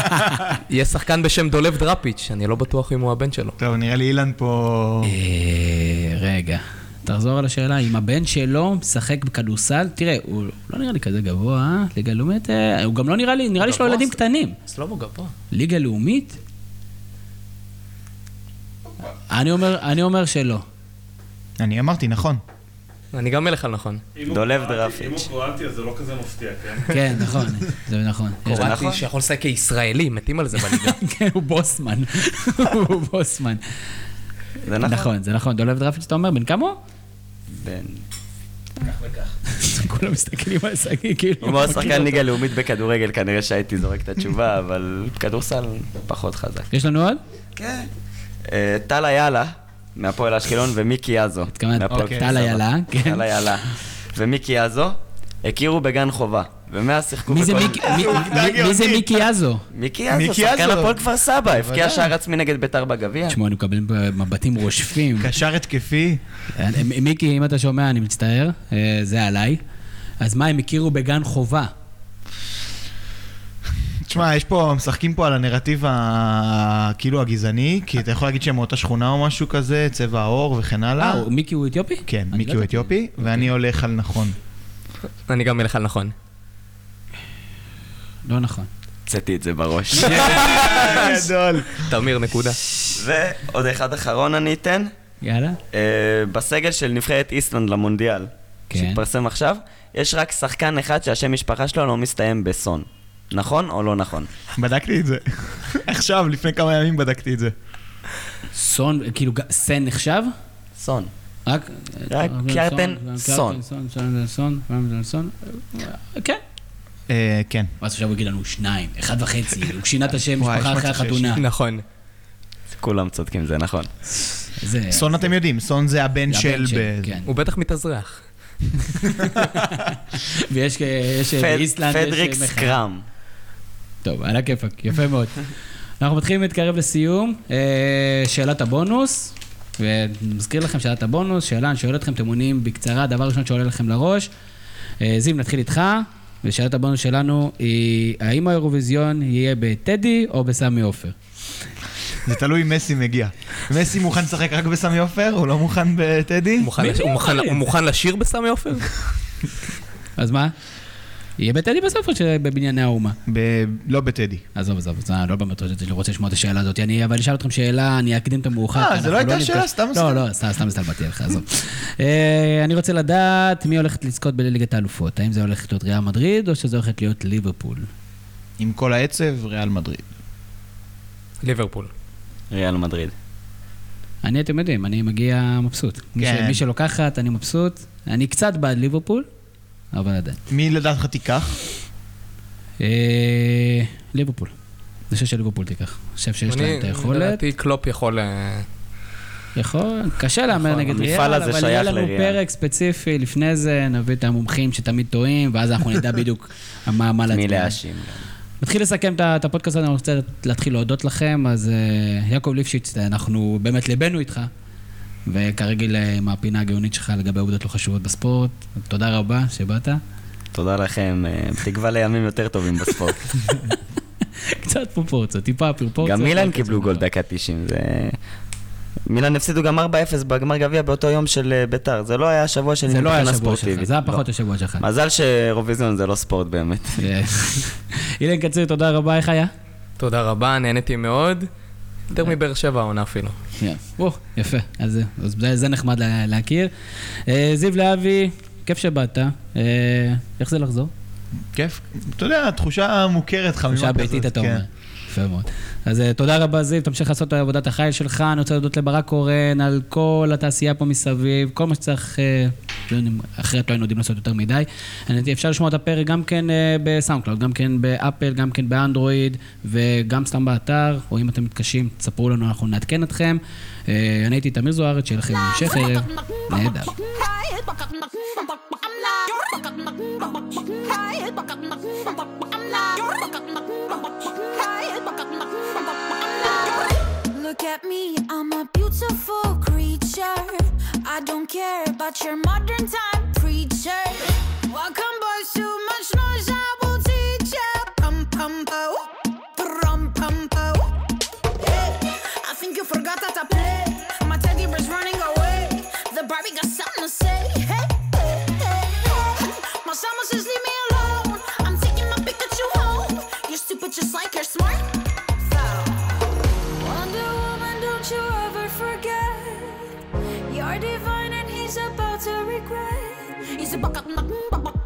S5: יש שחקן בשם דולב דראפיץ', אני לא בטוח אם הוא הבן שלו.
S6: טוב, נראה לי אילן פה...
S1: אה, רגע, תחזור על השאלה, אם הבן שלו משחק בכדורסל, תראה, הוא לא נראה לי כזה גבוה, אה? ליגה לאומית, אה, הוא גם לא נראה לי, נראה לי שיש לו
S5: גבוה,
S1: ילדים קטנים.
S5: סלובו גבוה.
S1: ליגה לאומית? אני אומר, אני אומר שלא.
S6: אני אמרתי, נכון.
S5: אני גם מלך על נכון.
S4: דולב
S7: קרואטי-
S4: דראפיץ'.
S7: אם הוא קרואטי אז זה לא כזה מפתיע, כן?
S1: כן, נכון, זה נכון.
S4: זה נכון?
S5: שיכול לשחק כישראלי, מתים על זה בליגה.
S1: כן, הוא בוסמן. הוא בוסמן.
S4: זה נכון?
S1: נכון, זה נכון. דולב דרפיץ', אתה אומר, בן כמה הוא?
S4: בן.
S1: כולם מסתכלים על שגיא, כאילו...
S4: אם הוא
S1: מכיר
S4: שחקן
S1: אותו.
S4: ליגה לאומית בכדורגל, כנראה שהייתי זורק את התשובה, אבל כדורסל פחות חזק.
S1: יש לנו עוד?
S4: כן. אה, טל איילה, מהפועל אשקלון, ומיקי יאזו.
S1: התכוונת, אוקיי. טל. איילה, כן.
S4: טל איילה. ומיקי יאזו, הכירו בגן חובה. ומאז שיחקו
S1: מי זה
S4: בכל-
S1: מי- זה מיקי יאזו?
S4: מיקי יאזו,
S6: מיקי
S4: שחקן. הפועל כפר סבא, הבקיע. שער עצמי נגד ביתר בגביע.
S1: תשמעו, אני מקבל מבטים רושפים.
S6: קשר התקפי.
S1: אה, מיקי, אם אתה שומע, אני מצטער, אה, זה עליי. אז מה, הם הכירו בגן חובה?
S6: תשמע, יש פה, משחקים פה על הנרטיב ה... כאילו הגזעני, כי אתה יכול להגיד שהם מאותה שכונה או משהו כזה, צבע העור וכן הלאה.
S1: אה, מיקי הוא אתיופי?
S6: כן, מיקי
S1: לא
S6: הוא. אתיופי, ואני הולך על נכון.
S5: אני גם מלך על נכון.
S1: לא נכון.
S4: הוצאתי את זה בראש.
S6: גדול.
S5: תמיר, נקודה.
S4: ועוד אחד אחרון אני אתן.
S1: יאללה.
S4: אה, בסגל של נבחרת איסלנד למונדיאל,
S1: כן.
S4: שהתפרסם עכשיו, יש רק שחקן אחד שהשם משפחה שלו לא מסתיים בסון. נכון או לא נכון?
S6: בדקתי את זה. עכשיו, לפני כמה ימים בדקתי את זה.
S1: סון, כאילו, סן נחשב?
S4: סון.
S1: רק...
S4: קרטן סון.
S1: סון, סון, סון, סון, סון. כן.
S6: אה, כן.
S1: ואז עכשיו הוא יגיד לנו שניים, אחד וחצי, הוא שינה את השם משפחה אחרי. החתונה.
S5: נכון.
S4: כולם צודקים, זה נכון.
S6: סון אתם יודעים, סון זה הבן של...
S1: כן.
S5: הוא בטח מתאזרח.
S1: ויש באיסלנד, יש
S4: פדריק
S1: מחאה.
S4: סקראם.
S1: טוב, על הכיפאק, יפה מאוד. אנחנו מתחילים להתקרב לסיום. אה, שאלת הבונוס, ומזכיר לכם שאלת הבונוס, שאלה, אני שואל אתכם, אתם עונים בקצרה, דבר ראשון שעולה לכם לראש. אה, זיו, נתחיל איתך, ושאלת הבונוס שלנו היא, האם האירוויזיון יהיה בטדי או בסמי עופר?
S6: זה תלוי אם מסי מגיע. מסי מוכן לשחק רק בסמי עופר? הוא לא מוכן בטדי?
S5: הוא מוכן הוא לשיר בסמי עופר?
S1: אז מה? יהיה בטדי בסוף או שבבנייני האומה?
S6: ב- לא בטדי.
S1: עזוב, עזוב, זה לא באמת אני רוצה לשמוע את השאלה הזאת. אני אבל אשאל אתכם שאלה, אני אקדים את המאוחר.
S6: אה, זה לא
S1: אנחנו
S6: הייתה
S1: נפגש-
S6: שאלה, סתם
S1: לא,
S6: סתם.
S1: לא, סתם, סתם הסתלבטתי עליך, עזוב. אה, אני רוצה לדעת מי הולכת לזכות בליגת האלופות. האם זה הולך להיות ריאל מדריד או שזה הולכת להיות ליברפול?
S6: עם כל העצב, ריאל מדריד.
S5: ליברפול.
S4: ריאל מדריד.
S1: אני, אתם יודעים, אני מגיע מבסוט. מי ש-
S6: כן.
S1: מי שלוקחת, אני מבסוט. אני קצת בעד ליברפול, אבל עדיין.
S6: מי לדעתך תיקח?
S1: אה, ליברפול. אני חושב שליברפול תיקח. אני חושב שיש
S5: אני-
S1: להם את היכולת.
S5: לדעתי קלופ יכול... אה,
S1: יכול, קשה להמר נגד ריאל, אבל יהיה לנו
S4: לריאל.
S1: פרק ספציפי לפני זה, נביא את המומחים שתמיד טועים, ואז אנחנו נדע בדיוק מה מה
S4: מי
S1: להצביע.
S4: להאשים.
S1: נתחיל לסכם את הפודקאסט הזה, אני רוצה להתחיל להודות לכם, אז אה, יעקב ליפשיץ, אנחנו באמת ליבנו איתך, וכרגיל אה, עם הפינה הגאונית שלך לגבי עובדות לא חשובות בספורט. תודה רבה שבאת.
S4: תודה לכם, אה, תקווה לימים יותר טובים בספורט.
S1: קצת פרופורציות, טיפה פרופורציות.
S4: גם מילאן
S1: רק
S4: קיבלו. גול דקה 90, זה... מילאן הפסידו גם 4-0 בגמר גביע באותו יום של אה, ביתר, זה לא היה השבוע שלי
S1: זה לא היה
S4: מבחינה
S1: השבוע שלך,
S4: ספורטיבית.
S1: זה היה
S4: לא.
S1: פחות השבוע שלך.
S4: מזל שאירוויזיון זה לא ספורט באמת.
S1: אילן קציר, תודה רבה, איך היה?
S5: תודה רבה, נהניתי מאוד. יותר מבאר שבע העונה אפילו.
S1: יפה, אז, אז זה, נחמד לה, להכיר. אה, זיו להבי, כיף שבאת. אה, איך זה לחזור?
S6: כיף. אתה יודע, תחושה מוכרת חמימה
S1: תחושה
S6: כזאת.
S1: ביתית, אתה
S6: כן.
S1: אומר. יפה מאוד. אז אה, תודה רבה, זיו, תמשיך לעשות את עבודת החיל שלך. אני רוצה להודות לברק קורן על כל התעשייה פה מסביב, כל מה שצריך, אה, לא אחרת לא היינו יודעים לעשות יותר מדי. אפשר לשמוע את הפרק גם כן אה, ב SoundCloud, גם כן באפל, גם כן באנדרואיד, וגם סתם באתר, או אם אתם מתקשים, תספרו לנו, אנחנו נעדכן אתכם. אני הייתי תמיר זוארץ, שיהיה לכם המשך ערב נהדר.
S8: Look at me, I'm a beautiful creature. I don't care. about your modern time preacher. Welcome, boys, too much noise, I will teach ya. Pum pum po, pum pum po. Hey, I think you forgot how to play. My teddy bear's running away. The Barbie got something to say. Hey, hey, hey, hey. My summer says leave me You're just like you're smart. Wonder Woman, don't you ever forget. You're divine and he's about to regret. He's a buck up, buck buck